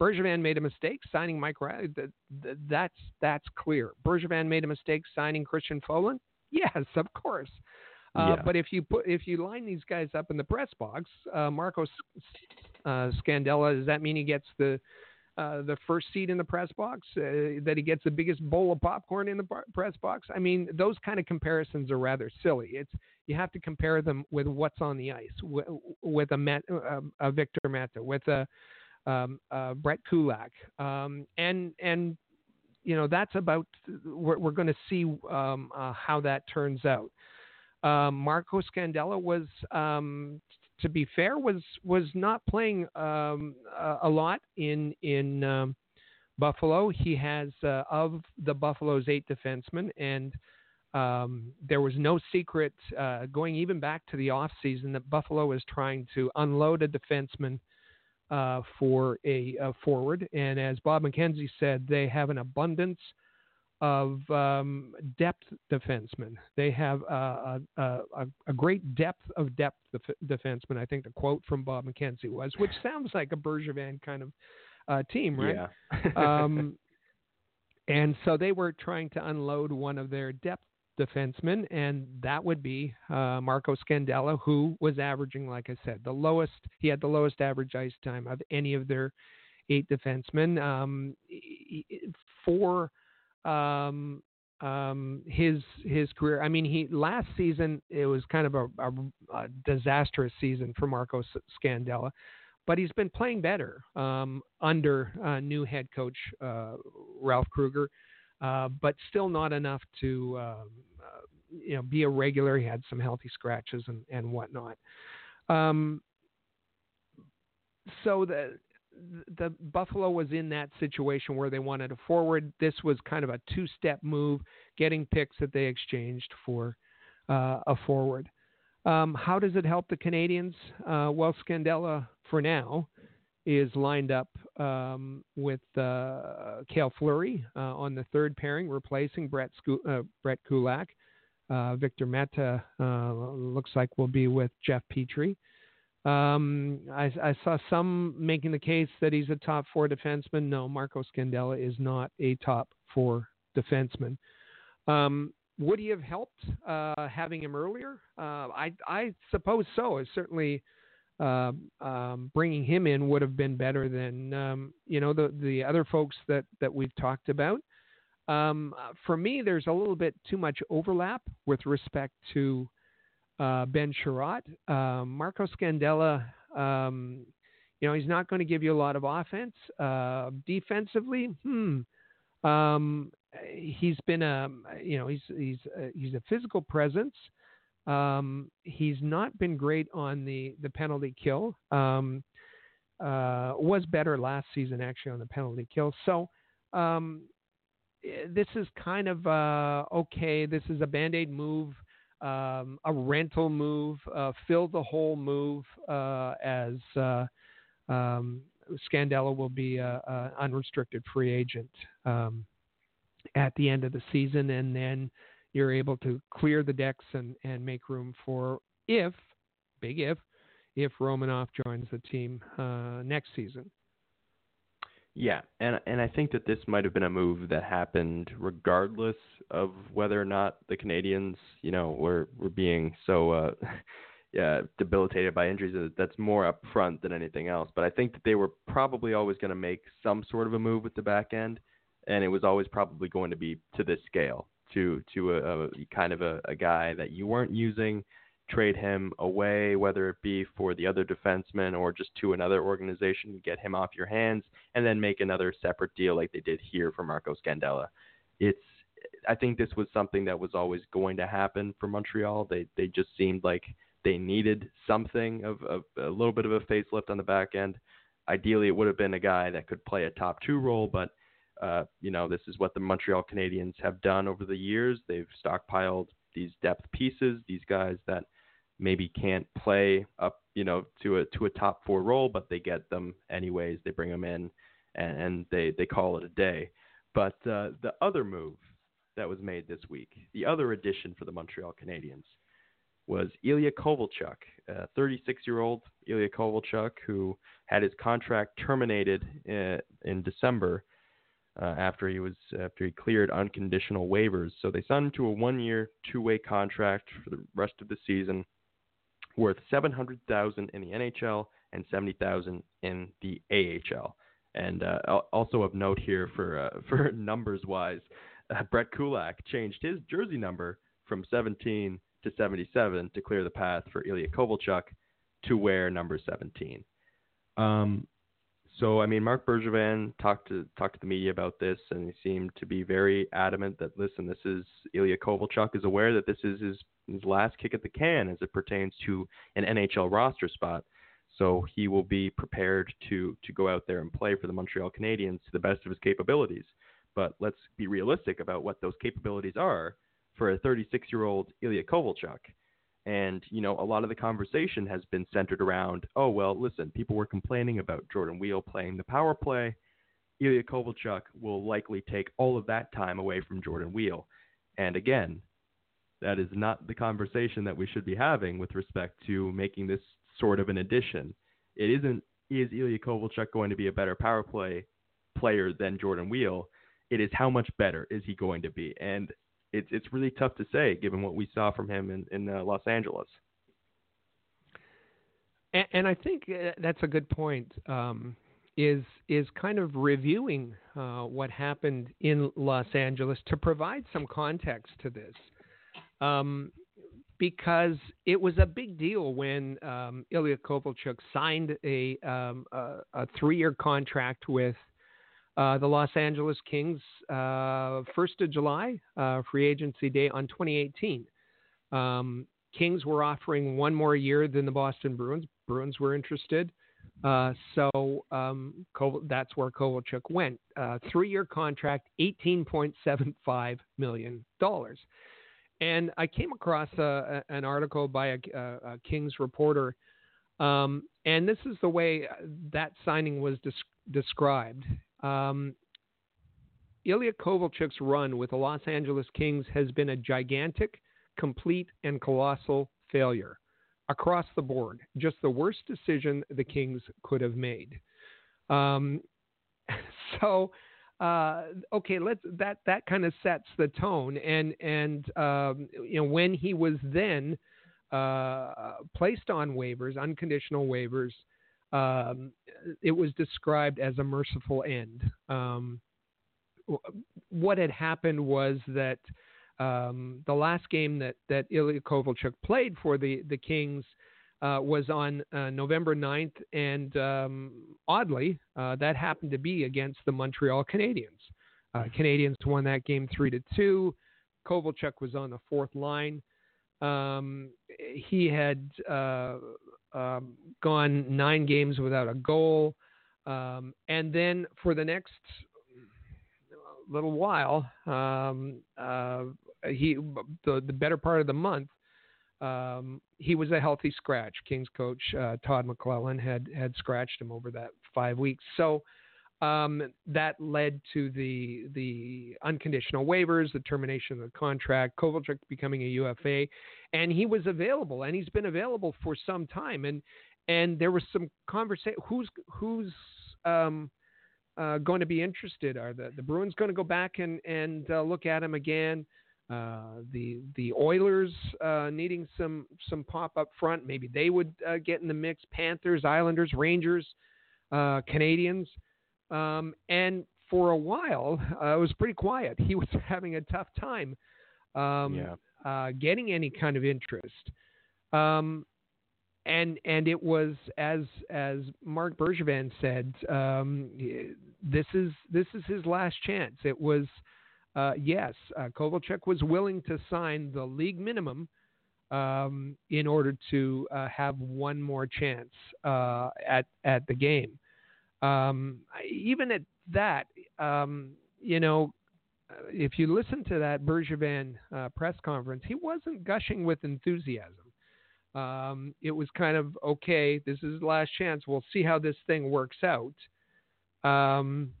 Bergevin made a mistake signing Mike Reilly. That, that, that's that's clear. Bergevin made a mistake signing Christian Folin. Yes, of course. Uh, Yeah. But if you put if you line these guys up in the press box, uh, Marcos uh, Scandella, does that mean he gets the uh, the first seat in the press box? Uh, that he gets the biggest bowl of popcorn in the bar- press box? I mean, those kind of comparisons are rather silly. It's you have to compare them with what's on the ice, with, with a, Met, uh, a Victor Mete, with a um, uh, Brett Kulak, um, and and you know that's about we're, we're going to see um, uh, how that turns out. Um, Marco Scandella was, um, to be fair, was was not playing um, a, a lot in in um, Buffalo. He has uh, of the Buffalo's eight defensemen, and um, there was no secret uh, going even back to the off season that Buffalo was trying to unload a defenseman uh, for a, a forward. And as Bob McKenzie said, they have an abundance of um, depth defensemen. They have a, a, a, a great depth of depth def- defensemen. I think the quote from Bob McKenzie was, which sounds like a Bergevin kind of uh, team, right? Yeah. um, and so they were trying to unload one of their depth defenseman, and that would be uh, Marco Scandella, who was averaging, like I said, the lowest. He had the lowest average ice time of any of their eight defensemen. Um, for um, um, his his career, I mean, he last season it was kind of a, a, a disastrous season for Marco Scandella, but he's been playing better um, under uh, new head coach uh, Ralph Krueger, uh, but still not enough to um, uh, you know be a regular. He had some healthy scratches and and whatnot. Um, so the the Buffalo was in that situation where they wanted a forward. This was kind of a two-step move, getting picks that they exchanged for uh, a forward. Um, how does it help the Canadiens? Uh, well, Scandella, for now, is lined up um, with uh, Cale Fleury uh, on the third pairing, replacing Brett, Sco- uh, Brett Kulak. Uh, Victor Mete uh, looks like will be with Jeff Petry. Um, I, I, saw some making the case that he's a top four defenseman. No, Marco Scandella is not a top four defenseman. Um, would he have helped uh, having him earlier? I, I suppose so. It's certainly uh, um, bringing him in would have been better than um, you know the the other folks that that we've talked about. Um, for me, there's a little bit too much overlap with respect to uh, Ben Chiarot. Uh, Marco Scandella, um, you know, he's not going to give you a lot of offense. Uh, defensively, hmm. Um, he's been a, you know, he's he's uh, he's a physical presence. Um, he's not been great on the the penalty kill. Um, uh, was better last season actually on the penalty kill. So um, eh, this is kind of uh, okay. This is a band aid move, um, a rental move, uh, fill the hole move uh, as uh, um, Scandella will be an unrestricted free agent um, at the end of the season, and then you're able to clear the decks and, and make room for if, big if, if Romanov joins the team uh, next season. Yeah, and and I think that this might have been a move that happened regardless of whether or not the Canadiens, you know, were were being so uh, yeah, debilitated by injuries. That's more up front than anything else. But I think that they were probably always going to make some sort of a move with the back end, and it was always probably going to be to this scale to to a, a kind of a, a guy that you weren't using, trade him away, whether it be for the other defenseman or just to another organization, get him off your hands, and then make another separate deal like they did here for Marco Scandella. It's I think this was something that was always going to happen for Montreal. They they just seemed like they needed something of, of a little bit of a facelift on the back end. Ideally, it would have been a guy that could play a top two role, but uh, you know, this is what the Montreal Canadiens have done over the years. They've stockpiled these depth pieces, these guys that maybe can't play up, you know, to a to a top four role, but they get them anyways. They bring them in, and, and they they call it a day. But uh, the other move that was made this week, the other addition for the Montreal Canadiens, was Ilya Kovalchuk, a 36-year-old Ilya Kovalchuk who had his contract terminated in, uh, in December uh, after he was after he cleared unconditional waivers. So they signed him to a one-year, two-way contract for the rest of the season, worth seven hundred thousand in the NHL and seventy thousand in the AHL. And uh, also of note here for uh, for numbers wise, uh, Brett Kulak changed his jersey number from 17 to 77 to clear the path for Ilya Kovalchuk to wear number 17. Um, so I mean, Mark Bergevin talked to talked to the media about this, and he seemed to be very adamant that listen, this is Ilya Kovalchuk is aware that this is his his last kick at the can as it pertains to an NHL roster spot. So he will be prepared to to go out there and play for the Montreal Canadiens to the best of his capabilities. But let's be realistic about what those capabilities are for a 36 year old Ilya Kovalchuk. And, you know, a lot of the conversation has been centered around, oh, well, listen, people were complaining about Jordan Weal playing the power play. Ilya Kovalchuk will likely take all of that time away from Jordan Weal. And again, that is not the conversation that we should be having with respect to making this sort of an addition. It isn't, is Ilya Kovalchuk going to be a better power play player than Jordan Weal? It is how much better is he going to be? And it's it's really tough to say given what we saw from him in in uh, Los Angeles. And, and, I think uh, that's a good point. Um, is is kind of reviewing uh, what happened in Los Angeles to provide some context to this, um, because it was a big deal when um, Ilya Kovalchuk signed a, um, a, a three-year contract with uh, the Los Angeles Kings, uh, first of July, uh, free agency day on 2018. Um, Kings were offering one more year than the Boston Bruins. Bruins were interested. Uh, so um, that's where Kovalchuk went. Uh, three-year contract, $18.75 million. And I came across a, a, an article by a, a Kings reporter, um, and this is the way that signing was des- described. Um, Ilya Kovalchuk's run with the Los Angeles Kings has been a gigantic, complete, and colossal failure across the board. Just the worst decision the Kings could have made. Um, so, uh, okay, let's that that kind of sets the tone. And and um, you know when he was then uh, placed on waivers, unconditional waivers, um, it was described as a merciful end. Um, what had happened was that um, the last game that, that Ilya Kovalchuk played for the, the Kings uh, was on uh, November 9th, and um, oddly, uh, that happened to be against the Montreal Canadiens. Uh, Canadiens won that game 3 to 2. Kovalchuk was on the fourth line. Um, he had uh, um, gone nine games without a goal. Um, and then for the next little while, um, uh, he the, the better part of the month, um, he was a healthy scratch. Kings coach uh, Todd McLellan had had scratched him over that five weeks. So um, that led to the the unconditional waivers, the termination of the contract, Kovalchuk becoming a UFA, and he was available, and he's been available for some time. And and there was some conversation. Who's who's um, uh, going to be interested? Are the the Bruins going to go back and and uh, look at him again? Uh, the the Oilers uh, needing some some pop up front. Maybe they would uh, get in the mix. Panthers, Islanders, Rangers, uh, Canadiens. Um, and for a while, uh, it was pretty quiet. He was having a tough time um, yeah. uh, getting any kind of interest. Um, and and it was as as Marc Bergevin said, um, this is this is his last chance. It was uh, yes, uh, Kovalchuk was willing to sign the league minimum um, in order to uh, have one more chance uh, at at the game. Um, even at that, um, you know, if you listen to that Bergevin uh, press conference, he wasn't gushing with enthusiasm. Um, it was kind of okay. This is the last chance. We'll see how this thing works out. Um,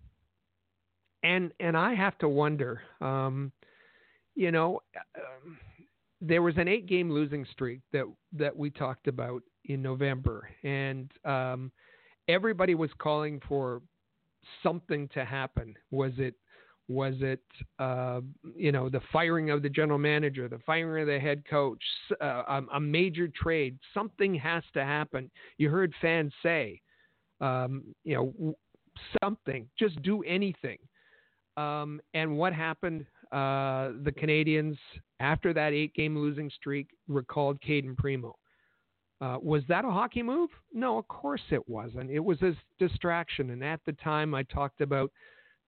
and and I have to wonder. Um, you know, um, there was an eight-game losing streak that that we talked about in November, and um, everybody was calling for something to happen. Was it was it uh, you know the firing of the general manager, the firing of the head coach, uh, a, a, major trade? Something has to happen. You heard fans say, um, you know, something. Just do anything. Um, and what happened? Uh, the Canadiens, after that eight-game losing streak, recalled Cayden Primeau. Uh, was that a hockey move? No, of course it wasn't. It was a distraction. And at the time, I talked about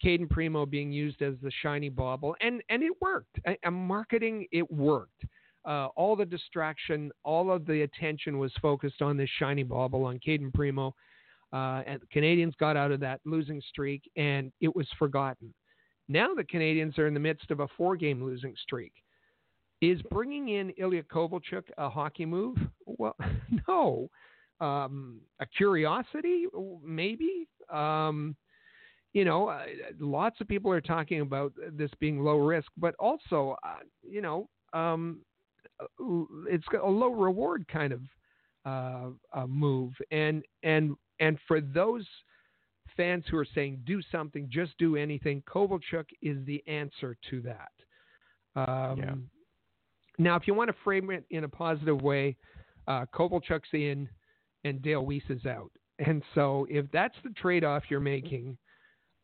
Cayden Primeau being used as the shiny bauble, and, and it worked. And marketing, it worked. Uh, all the distraction, all of the attention was focused on this shiny bauble on Cayden Primeau. Uh, and the Canadiens got out of that losing streak, and it was forgotten. Now the Canadiens are in the midst of a four-game losing streak. Is bringing in Ilya Kovalchuk a hockey move? Well, no. Um, a curiosity, maybe. Um, you know, uh, lots of people are talking about this being low risk, but also, uh, you know, um, it's a low reward kind of uh, move, and and and for those fans who are saying do something, just do anything, Kovalchuk is the answer to that. Um. Now, if you want to frame it in a positive way, uh, Kovalchuk's in and Dale Weise is out. And so if that's the trade off you're making,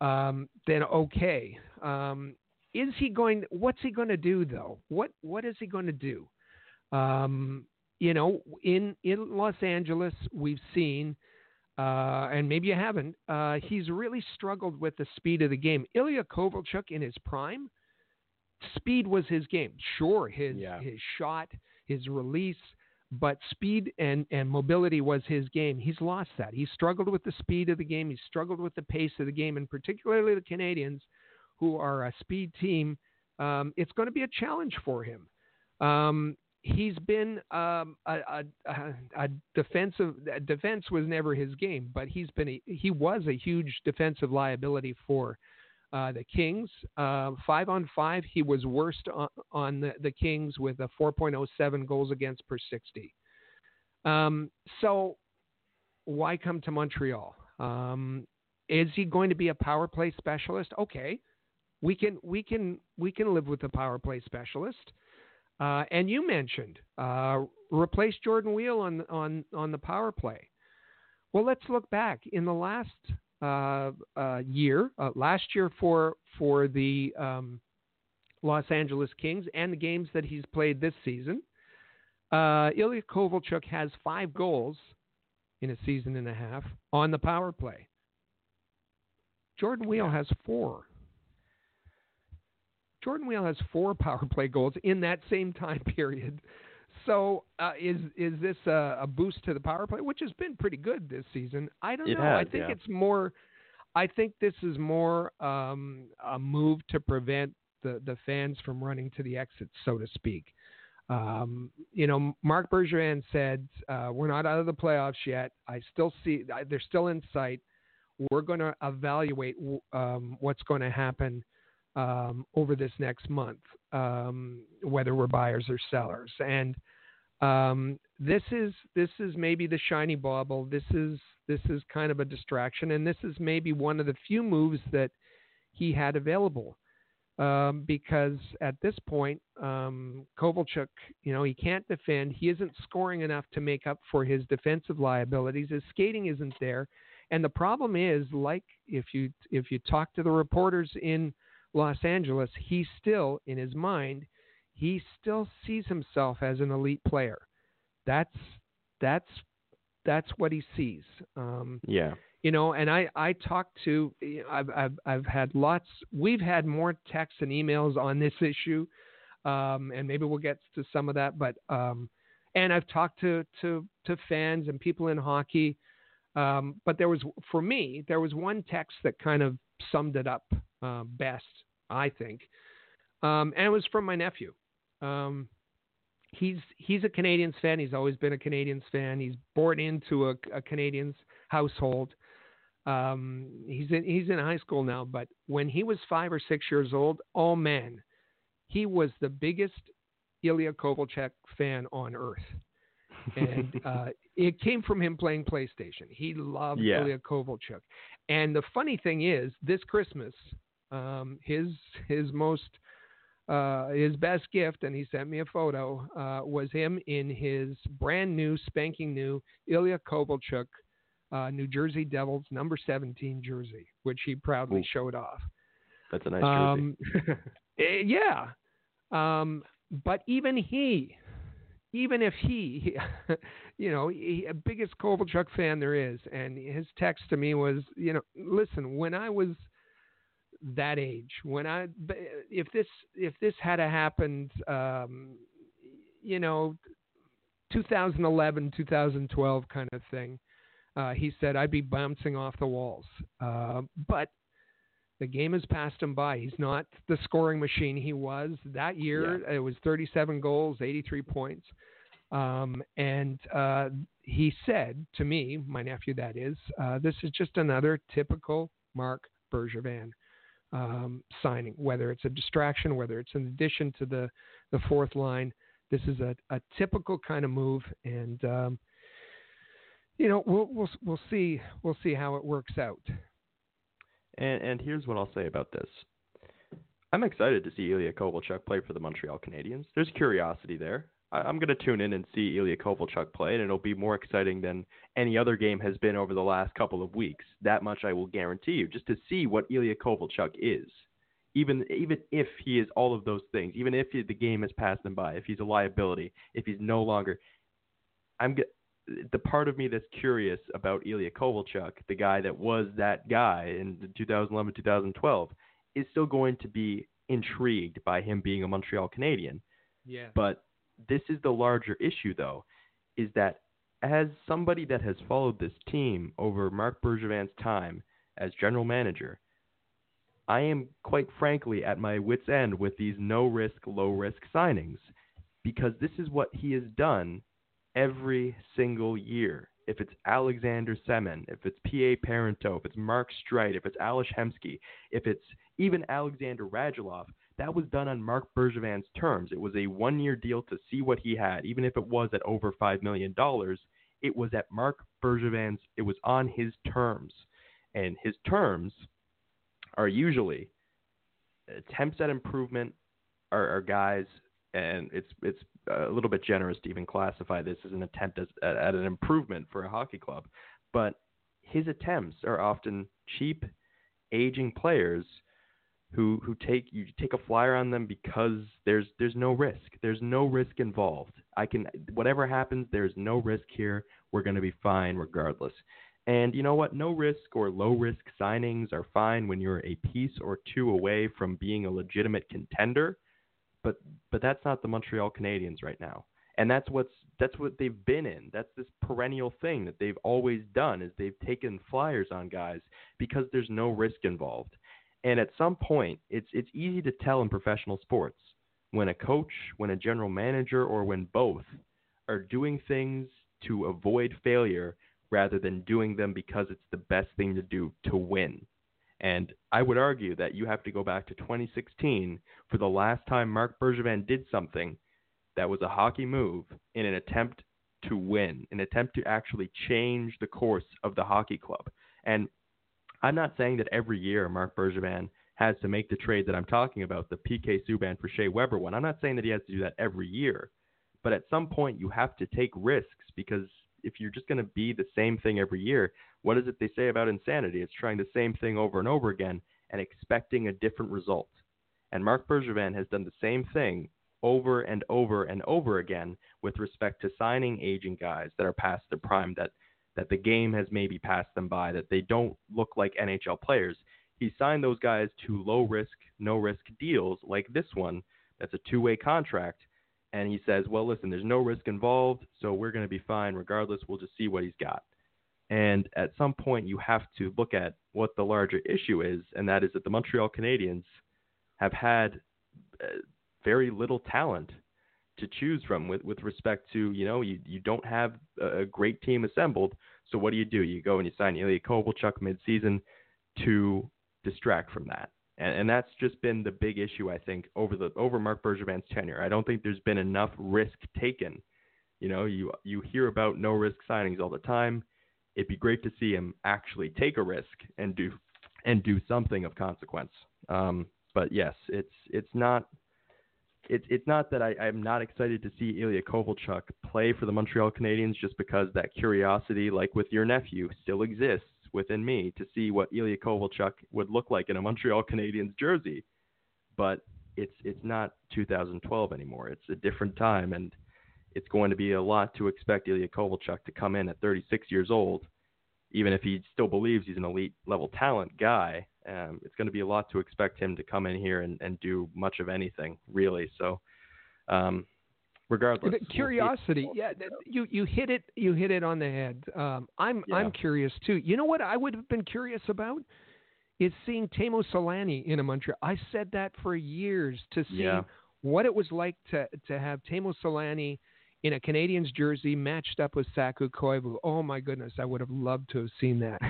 um, then okay. Um, is he going? What's he going to do though? What What is he going to do? Um, you know, in in Los Angeles, we've seen, uh, and maybe you haven't. Uh, he's really struggled with the speed of the game. Ilya Kovalchuk in his prime, speed was his game. Sure, his Yeah. his shot, his release, but speed and, and mobility was his game. He's lost that. He struggled with the speed of the game. He struggled with the pace of the game, and particularly the Canadiens, who are a speed team. Um, it's going to be a challenge for him. Um, he's been um, a, a, a defensive defense was never his game, but he's been a, he was a huge defensive liability for uh, the Kings. Uh, five on five, he was worst on, on the, the Kings with a 4.07 goals against per 60. Um, so why come to Montreal? Um, is he going to be a power play specialist? Okay, we can we can we can live with a power play specialist. Uh, and you mentioned uh, replace Jordan Weal on on on the power play. Well, let's look back in the last year, uh, last year for for the um, Los Angeles Kings and the games that he's played this season. Uh, Ilya Kovalchuk has five goals in a season and a half on the power play. Jordan Weal has four. Jordan Weal has four power play goals in that same time period. So uh, is is this a, a, boost to the power play, which has been pretty good this season? I don't It know. I think yeah. it's more. I think this is more um, a move to prevent the the fans from running to the exits, so to speak. Um, you know, Mark Bergevin said uh, we're not out of the playoffs yet. I still see they're still in sight. We're going to evaluate um, what's going to happen um, over this next month, um, whether we're buyers or sellers. And um, this is this is maybe the shiny bauble. This is this is kind of a distraction, and this is maybe one of the few moves that he had available. Um, because at this point, um, Kovalchuk, you know, he can't defend. He isn't scoring enough to make up for his defensive liabilities. His skating isn't there, and the problem is, like if you if you talk to the reporters in Los Angeles, he still, in his mind, he still sees himself as an elite player. That's that's that's what he sees. Um, Yeah. you know, and I I talked to I've I've I've had lots. We've had more texts and emails on this issue, um, and maybe we'll get to some of that. But um, and I've talked to to to fans and people in hockey. Um, but there was for me there was one text that kind of summed it up uh, best, I think, um, and it was from my nephew. Um, he's he's a Canadiens fan. He's always been a Canadiens fan. He's born into a, a Canadiens household. Um, he's in he's in high school now, but when he was five or six years old, oh man, he was the biggest Ilya Kovalchuk fan on earth. and uh, it came from him playing PlayStation. He loved Yeah. Ilya Kovalchuk. And the funny thing is, this Christmas, um, his his most uh, his best gift, and he sent me a photo, uh, was him in his brand new, spanking new Ilya Kovalchuk, uh, New Jersey Devils number 17 jersey, which he proudly Ooh. showed off. That's a nice jersey. Um, eh, yeah. Um, but even he, even if he, you know, he, biggest Kovalchuk fan there is, and his text to me was, you know, listen, when I was that age, when I, b- if this, if this had happened, um, you know, 2011, 2012 kind of thing, uh, he said I'd be bouncing off the walls. Uh, but the game has passed him by. He's not the scoring machine he was that year. It was 37 goals, 83 points. Um, and uh, he said to me, my nephew, that is, uh, this is just another typical Mark Bergevin um, signing. Whether it's a distraction, whether it's an addition to the the fourth line, this is a, a typical kind of move. And um, you know, we'll we'll we'll see we'll see how it works out. And and here's what I'll say about this. I'm excited to see Ilya Kovalchuk play for the Montreal Canadiens. There's curiosity there. I, am going to tune in and see Ilya Kovalchuk play, and it'll be more exciting than any other game has been over the last couple of weeks. That much I will guarantee you, just to see what Ilya Kovalchuk is. Even even if he is all of those things, even if he, the game has passed him by, if he's a liability, if he's no longer, I'm the part of me that's curious about Ilya Kovalchuk, the guy that was that guy in 2011 2012, is still going to be intrigued by him being a Montreal Canadian. Yeah. But this is the larger issue, though, is that as somebody that has followed this team over Mark Bergevin's time as general manager, I am quite frankly at my wits' end with these no risk, low risk signings because this is what he has done every single year. If it's Alexander Semin, if it's P.A. Parenteau, if it's Mark Streit, if it's Ales Hemsky, if it's even Alexander Radulov, that was done on Mark Bergevin's terms. It was a one year deal to see what he had, even if it was at over $5 million. It was at Mark Bergevin's, it was on his terms. And his terms are usually attempts at improvement are, are guys, and it's it's a little bit generous to even classify this as an attempt at, at an improvement for a hockey club. But his attempts are often cheap, aging players who who take you take a flyer on them because there's there's no risk. There's no risk involved. I can whatever happens, there's no risk here. We're going to be fine regardless. And you know what? No risk or low risk signings are fine when you're a piece or two away from being a legitimate contender. But but that's not the Montreal Canadiens right now. And that's what's that's what they've been in. That's this perennial thing that they've always done is they've taken flyers on guys because there's no risk involved. And at some point, it's it's easy to tell in professional sports when a coach, when a general manager, or when both are doing things to avoid failure rather than doing them because it's the best thing to do to win. And I would argue that you have to go back to 2016 for the last time Mark Bergevin did something that was a hockey move in an attempt to win, an attempt to actually change the course of the hockey club. And I'm not saying that every year Mark Bergevin has to make the trade that I'm talking about, the PK Subban for Shea Weber one. I'm not saying that he has to do that every year, but at some point you have to take risks because if you're just going to be the same thing every year, what is it they say about insanity? It's trying the same thing over and over again and expecting a different result. And Mark Bergevin has done the same thing over and over and over again with respect to signing aging guys that are past their prime that that the game has maybe passed them by, that they don't look like NHL players. He signed those guys to low risk, no risk deals like this one that's a two way contract. And he says, well, listen, there's no risk involved, so we're going to be fine regardless. We'll just see what he's got. And at some point, you have to look at what the larger issue is, and that is that the Montreal Canadiens have had uh, very little talent to choose from with, with respect to, you know, you, you don't have a great team assembled. So what do you do? You go and you sign Ilya Kovalchuk midseason to distract from that. And, and that's just been the big issue, I think, over the over Mark Bergevin's tenure. I don't think there's been enough risk taken. You know, you you hear about no risk signings all the time. It'd be great to see him actually take a risk and do and do something of consequence. Um, but yes, it's it's not it's it's not that I, I'm not excited to see Ilya Kovalchuk play for the Montreal Canadiens just because that curiosity, like with your nephew, still exists within me to see what Ilya Kovalchuk would look like in a Montreal Canadiens jersey. But it's it's not 2012 anymore. It's a different time, and it's going to be a lot to expect Ilya Kovalchuk to come in at 36 years old, even if he still believes he's an elite level talent guy um, it's going to be a lot to expect him to come in here and, and do much of anything, really. So, um, regardless, the curiosity, we'll yeah, you you hit it you hit it on the head. Um, I'm yeah. I'm curious too. You know what I would have been curious about is seeing Teemu Selanne in a Montreal. I said that for years to see yeah. what it was like to to have Teemu Selanne in a Canadiens jersey matched up with Saku Koivu. Oh my goodness, I would have loved to have seen that.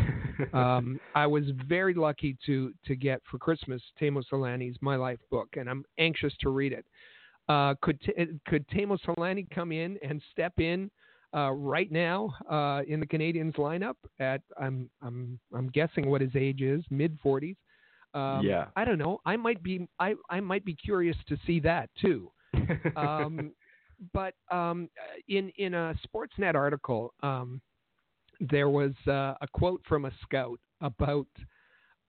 um, I was very lucky to to get for Christmas Teemu Selanne's My Life book, and I'm anxious to read it. Uh, could could Teemu Selanne come in and step in uh, right now uh, in the Canadiens lineup at I'm I'm I'm guessing what his age is, mid 40s. Um, Yeah. I don't know. I might be I, I might be curious to see that too. Um, but um, in in a Sportsnet article, um, there was uh, a quote from a scout about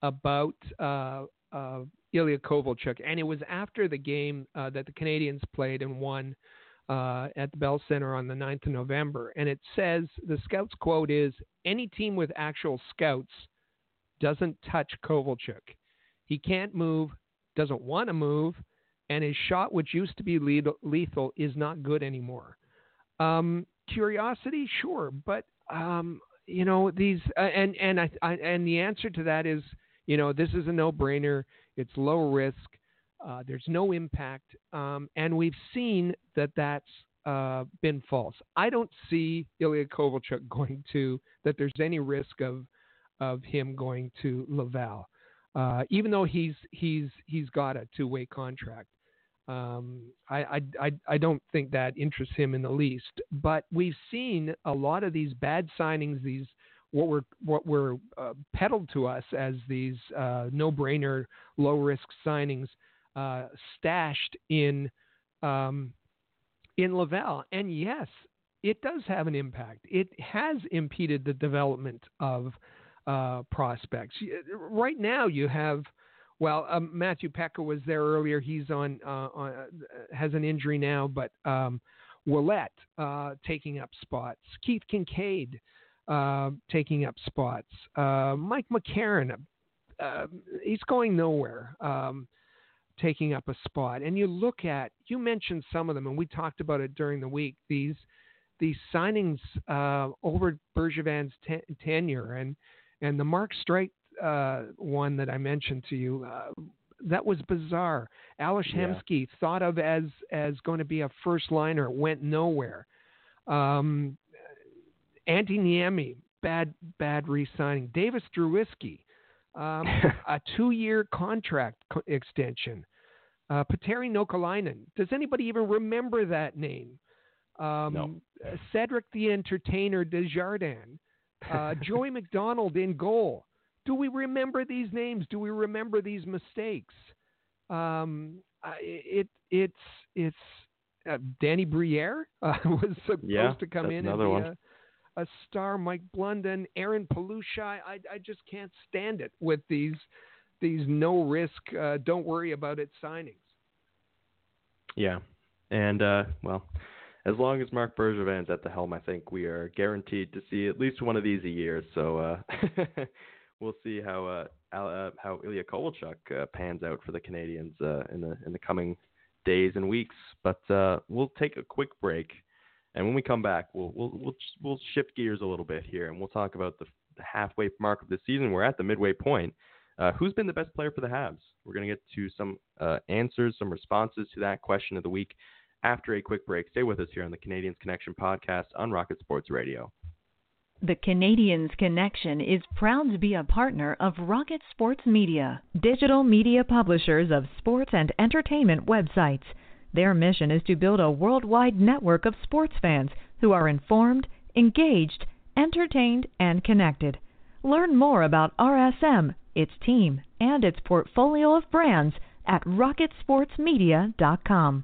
about uh, uh, Ilya Kovalchuk, and it was after the game uh, that the Canadiens played and won uh, at the Bell Center on the 9th of November. And it says the scouts quote is any team with actual scouts doesn't touch Kovalchuk. He can't move, doesn't want to move, and his shot, which used to be lethal, is not good anymore. Um, curiosity, sure, but um, you know these, uh, and and I, I and the answer to that is, you know, this is a no-brainer. It's low risk. Uh, there's no impact, um, and we've seen that that's uh, been false. I don't see Ilya Kovalchuk going to that. There's any risk of of him going to Laval, uh, even though he's he's he's got a two-way contract. Um, I, I, I, don't think that interests him in the least. But we've seen a lot of these bad signings, these what were what were uh, peddled to us as these uh, no-brainer, low-risk signings, uh, stashed in um, in Laval. And yes, it does have an impact. It has impeded the development of uh, prospects. Right now, you have well, um, Matthew Peca was there earlier. He's on, uh, on uh, has an injury now, but um, Ouellet uh, taking up spots. Keith Kinkaid uh, taking up spots. Uh, Mike McCarron, uh, he's going nowhere, um, taking up a spot. And you look at, you mentioned some of them, and we talked about it during the week. These these signings over Bergevin's ten- tenure and and the Mark Streit uh, one that I mentioned to you. Uh, that was bizarre. Ales Yeah. Hemsky thought of as as going to be a first liner, went nowhere. Um, Antti Niemi, bad bad re-signing. Davis Drewiske, um, a two-year contract co- extension. Uh, Petteri Nokelainen. Does anybody even remember that name? Um, No. Cedric the Entertainer Desjardins. Uh, Joey MacDonald in goal. Do we remember these names? Do we remember these mistakes? Um, it it's it's uh, Danny Briere uh, was supposed Yeah, to come in another and one. be a, a star. Mike Blunden, Aaron Palushaj. I I just can't stand it with these these no risk, uh, don't worry about it signings. Yeah, and uh, well, as long as Marc Bergevin's at the helm, I think we are guaranteed to see at least one of these a year. So uh, we'll see how uh, uh, how Ilya Kovalchuk uh, pans out for the Canadiens uh, in the in the coming days and weeks. But uh, we'll take a quick break, and when we come back, we'll we'll we'll, we'll shift gears a little bit here, and we'll talk about the, the halfway mark of the season. We're at the midway point. Who's been the best player for the Habs? We're going to get to some answers, some responses to that question of the week after a quick break. Stay with us here on the Canadiens Connection podcast on Rocket Sports Radio. The Canadiens Connection is proud to be a partner of Rocket Sports Media, digital media publishers of sports and entertainment websites. Their mission is to build a worldwide network of sports fans who are informed, engaged, entertained, and connected. Learn more about RSM, its team, and its portfolio of brands at rocketsportsmedia.com.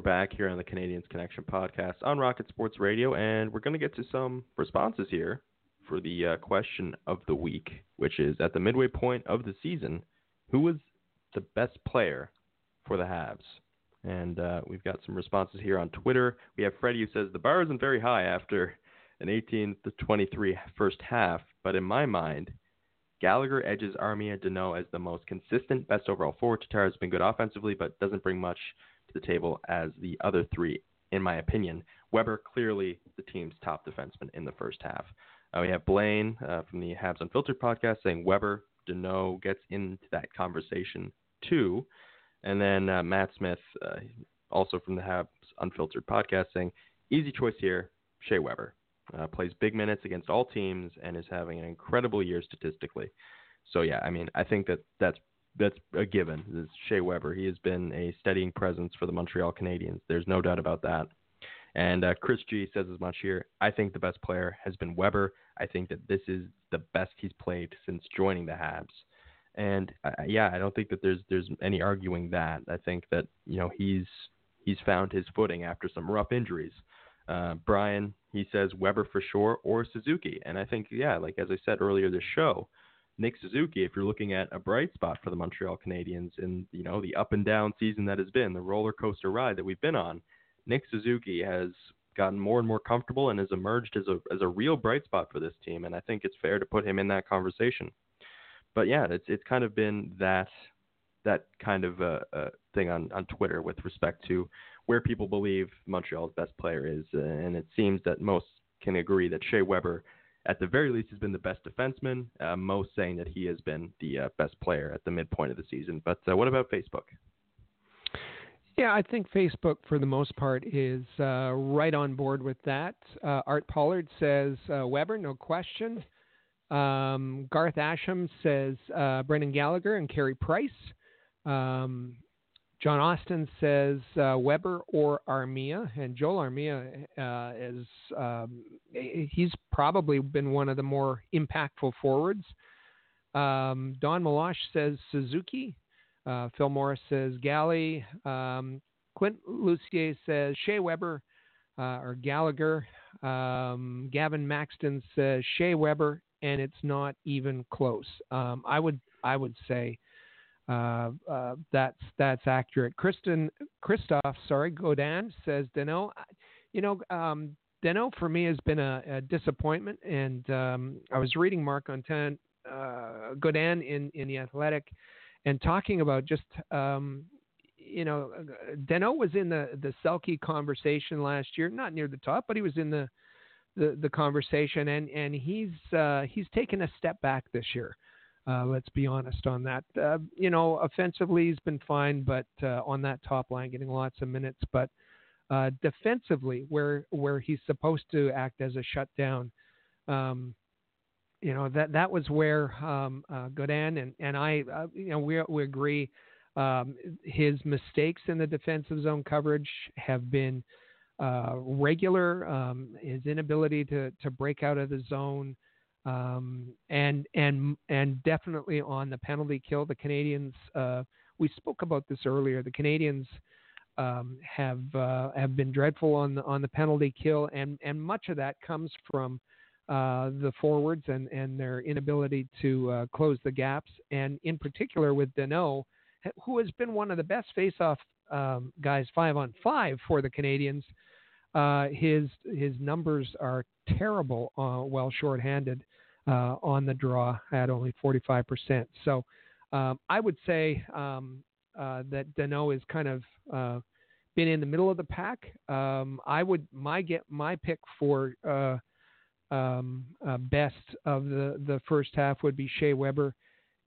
we're back here on the Canadiens Connection podcast on Rocket Sports Radio, and we're going to get to some responses here for the uh, question of the week, which is at the midway point of the season, who was the best player for the Habs? And uh, we've got some responses here on Twitter. We have Freddie who says the bar isn't very high after an 18 to 23 first half, but in my mind, Gallagher edges Armia Danault as the most consistent best overall forward. Tatar has been good offensively, but doesn't bring much to the table as the other three, in my opinion. Weber clearly the team's top defenseman in the first half. Uh, we have Blaine uh, from the Habs Unfiltered podcast saying Weber, Danault gets into that conversation too. And then uh, Matt Smith, uh, also from the Habs Unfiltered podcast, saying easy choice here, Shea Weber. Uh, plays big minutes against all teams and is having an incredible year statistically. So yeah, I mean, I think that that's that's a given. It's Shea Weber. He has been a steadying presence for the Montreal Canadiens. There's no doubt about that. And uh, Chris G says as much here. I think the best player has been Weber. I think that this is the best he's played since joining the Habs. And uh, yeah, I don't think that there's there's any arguing that. I think that you know he's he's found his footing after some rough injuries. Uh, Brian, he says Weber for sure or Suzuki, and I think yeah, like as I said earlier this show, Nick Suzuki, if you're looking at a bright spot for the Montreal Canadiens in you know the up and down season that has been, the roller coaster ride that we've been on, Nick Suzuki has gotten more and more comfortable and has emerged as a as a real bright spot for this team, and I think it's fair to put him in that conversation. But yeah, it's it's kind of been that that kind of uh, uh, thing on on Twitter with respect to where people believe Montreal's best player is, and it seems that most can agree that Shea Weber at the very least, has been the best defenseman. Uh, most saying that he has been the uh, best player at the midpoint of the season. But uh, what about Facebook? Yeah, I think Facebook, for the most part, is uh, right on board with that. Uh, Art Pollard says uh, Weber, no question. Um, Garth Asham says Brendan Gallagher and Carey Price. Um, John Austin says uh, Weber or Armia, and Joel Armia uh, is um, he's probably been one of the more impactful forwards. Um, Don Meloche says Suzuki. Uh, Phil Morris says Galley. Um, Clint Lucier says Shea Weber uh, or Gallagher. Um, Gavin Maxton says Shea Weber, and it's not even close. Um, I would I would say uh, uh, that's that's accurate. Kristen Christoph, sorry, Godin says Danault. You know, um, Danault for me has been a, a disappointment, and um, I was reading Marc-Antoine uh, Godin in in the Athletic, and talking about just um, you know, Danault was in the the Selke conversation last year, not near the top, but he was in the the, the conversation, and and he's uh, he's taken a step back this year. Uh, let's be honest on that. Uh, you know, offensively he's been fine, but uh, on that top line, getting lots of minutes. But uh, defensively, where where he's supposed to act as a shutdown, um, you know that that was where um, uh, Godin and and I, uh, you know, we we agree. Um, his mistakes in the defensive zone coverage have been regular. Um, his inability to to break out of the zone um, and and and definitely on the penalty kill, the Canadiens. Uh, we spoke about this earlier. The Canadiens um, have uh, have been dreadful on the on the penalty kill, and and much of that comes from uh, the forwards and and their inability to uh, close the gaps, and in particular with Danault, who has been one of the best face-off um, guys five on five for the Canadiens. Uh, his his numbers are terrible uh, while shorthanded uh, on the draw at only 45%. So Um, I would say um, uh, that Danault is kind of uh, been in the middle of the pack. Um, I would my get my pick for uh, um, uh, best of the the first half would be Shea Weber,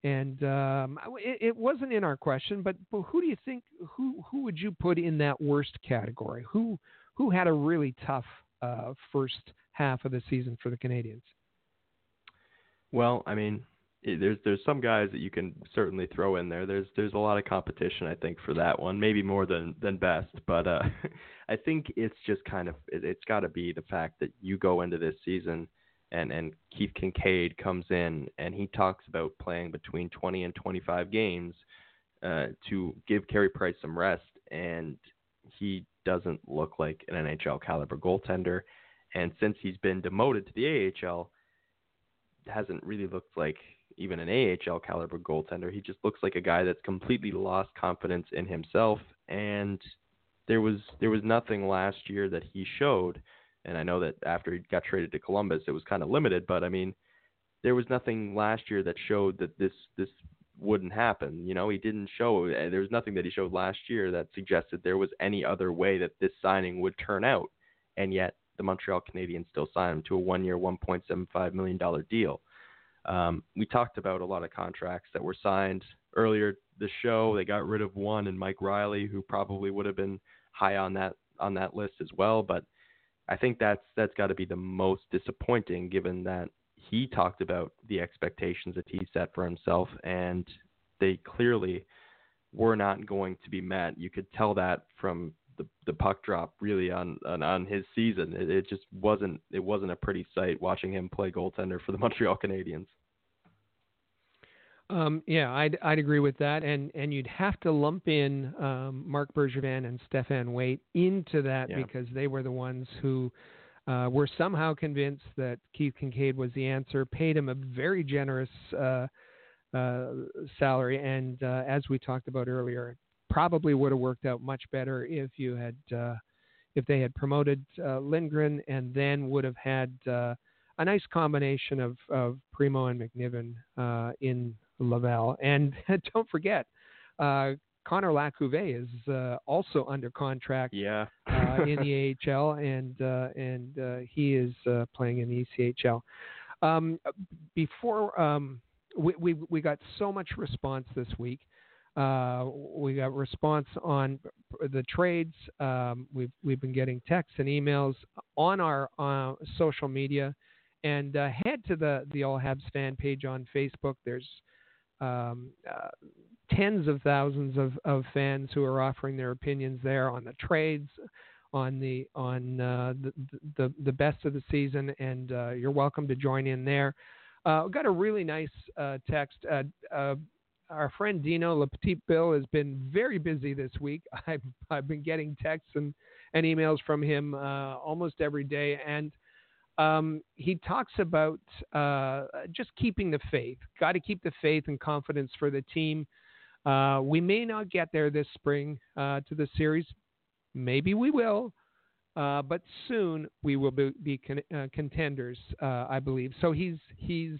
and um, it, it, wasn't in our question, but, but who do you think who who would you put in that worst category? Who who had a really tough uh, first half of the season for the Canadiens? Well, I mean, there's there's some guys that you can certainly throw in there. There's there's a lot of competition I think for that one, maybe more than than best. But uh, I think it's just kind of it, it's got to be the fact that you go into this season and and Keith Kinkaid comes in and he talks about playing between 20 and 25 games uh, to give Carey Price some rest, and he doesn't look like an NHL caliber goaltender. And since he's been demoted to the AHL, hasn't really looked like even an AHL caliber goaltender. He just looks like a guy that's completely lost confidence in himself and there was there was nothing last year that he showed and I know that after he got traded to Columbus it was kind of limited, but I mean there was nothing last year that showed that this this wouldn't happen. You know, he didn't show eh, there was nothing that he showed last year that suggested there was any other way that this signing would turn out. And yet the Montreal Canadiens still signed him to a one-year, $1.75 million deal. Um, we talked about a lot of contracts that were signed earlier this show. They got rid of one and Mike Reilly, who probably would have been high on that on that list as well. But I think that's that's got to be the most disappointing, given that he talked about the expectations that he set for himself, and they clearly were not going to be met. You could tell that from the the puck drop really on on, on his season. It, it, just wasn't it wasn't a pretty sight watching him play goaltender for the Montreal Canadiens. Um, yeah, I'd I'd agree with that, and and you'd have to lump in um, Marc Bergevin and Stéphane Waite into that yeah. because they were the ones who uh, were somehow convinced that Keith Kinkaid was the answer, paid him a very generous uh, uh, salary, and uh, as we talked about earlier, probably would have worked out much better if you had uh, if they had promoted uh, Lindgren and then would have had uh, a nice combination of, of Primeau and McNiven uh, in Laval. And don't forget, uh, Connor LaCouvee is uh, also under contract yeah. in the AHL, and and he is playing in the ECHL. Um, before um, we, we we got so much response this week. Uh, we got response on the trades. Um, we've we've been getting texts and emails on our uh, social media, and uh, head to the the All Habs fan page on Facebook. There's um, uh, tens of thousands of, of fans who are offering their opinions there on the trades, on the on uh, the, the the best of the season, and you're welcome to join in there. Uh, got a really nice text. Our friend Dino Le Petit Bill has been very busy this week. I've, I've been getting texts and, and emails from him uh, almost every day. And um, he talks about uh, just keeping the faith. Got to keep the faith and confidence for the team. Uh, we may not get there this spring uh, to the series. Maybe we will. Uh, but soon we will be, be con- uh, contenders, I believe. So he's he's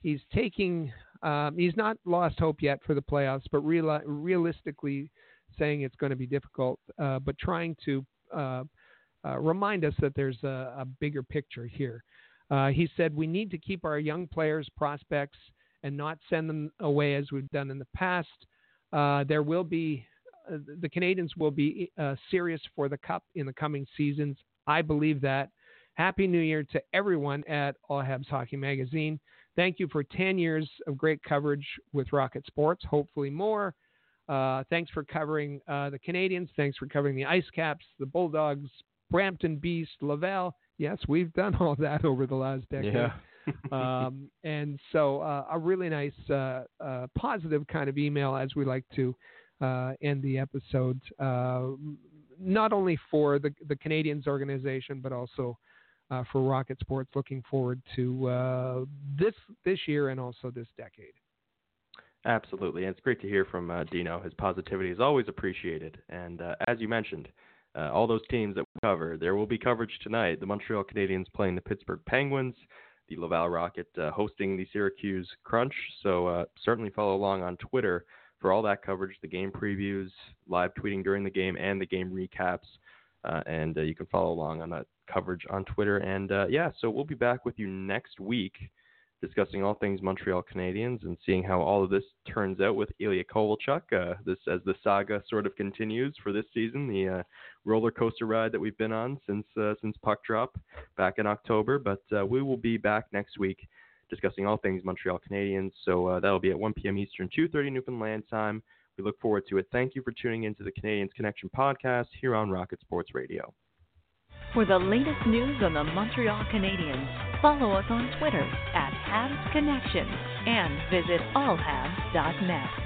he's taking um, he's not lost hope yet for the playoffs, but real, realistically saying it's going to be difficult, uh, but trying to uh, uh, remind us that there's a, a bigger picture here. Uh, he said we need to keep our young players, prospects, and not send them away as we've done in the past. Uh, there will be uh, the Canadiens will be serious for the Cup in the coming seasons. I believe that. Happy New Year to everyone at All Habs Hockey Magazine. Thank you for 10 years of great coverage with Rocket Sports, hopefully more. Uh, thanks for covering uh, the Canadiens. Thanks for covering the Ice Caps, the Bulldogs, Brampton Beast, Laval. Yes, we've done all that over the last decade. Yeah. um, and so uh, a really nice, uh, uh, positive kind of email as we like to uh, end the episode, not only for the, the Canadiens organization, but also uh, for Rocket Sports. Looking forward to uh, this this year and also this decade. Absolutely, and it's great to hear from uh, Dino. His positivity is always appreciated, and uh, as you mentioned, uh, all those teams that we cover, there will be coverage tonight. The Montreal Canadiens playing the Pittsburgh Penguins. the Laval Rocket uh, hosting the Syracuse Crunch. So certainly follow along on Twitter for all that coverage, the game previews, live tweeting during the game, and the game recaps. Uh, and uh, you can follow along on that coverage on Twitter. And uh, yeah, so we'll be back with you next week discussing all things Montreal Canadiens and seeing how all of this turns out with Ilya Kovalchuk. Uh, this as the saga sort of continues for this season, the uh, roller coaster ride that we've been on since uh, since puck drop back in October. But uh, we will be back next week discussing all things Montreal Canadiens. So uh, that'll be at 1 p.m. Eastern, 2:30 Newfoundland time. We look forward to it. Thank you for tuning into the Canadiens Connection podcast here on Rocket Sports Radio. For the latest news on the Montreal Canadiens, follow us on Twitter at Habs Connection and visit allhabs.net.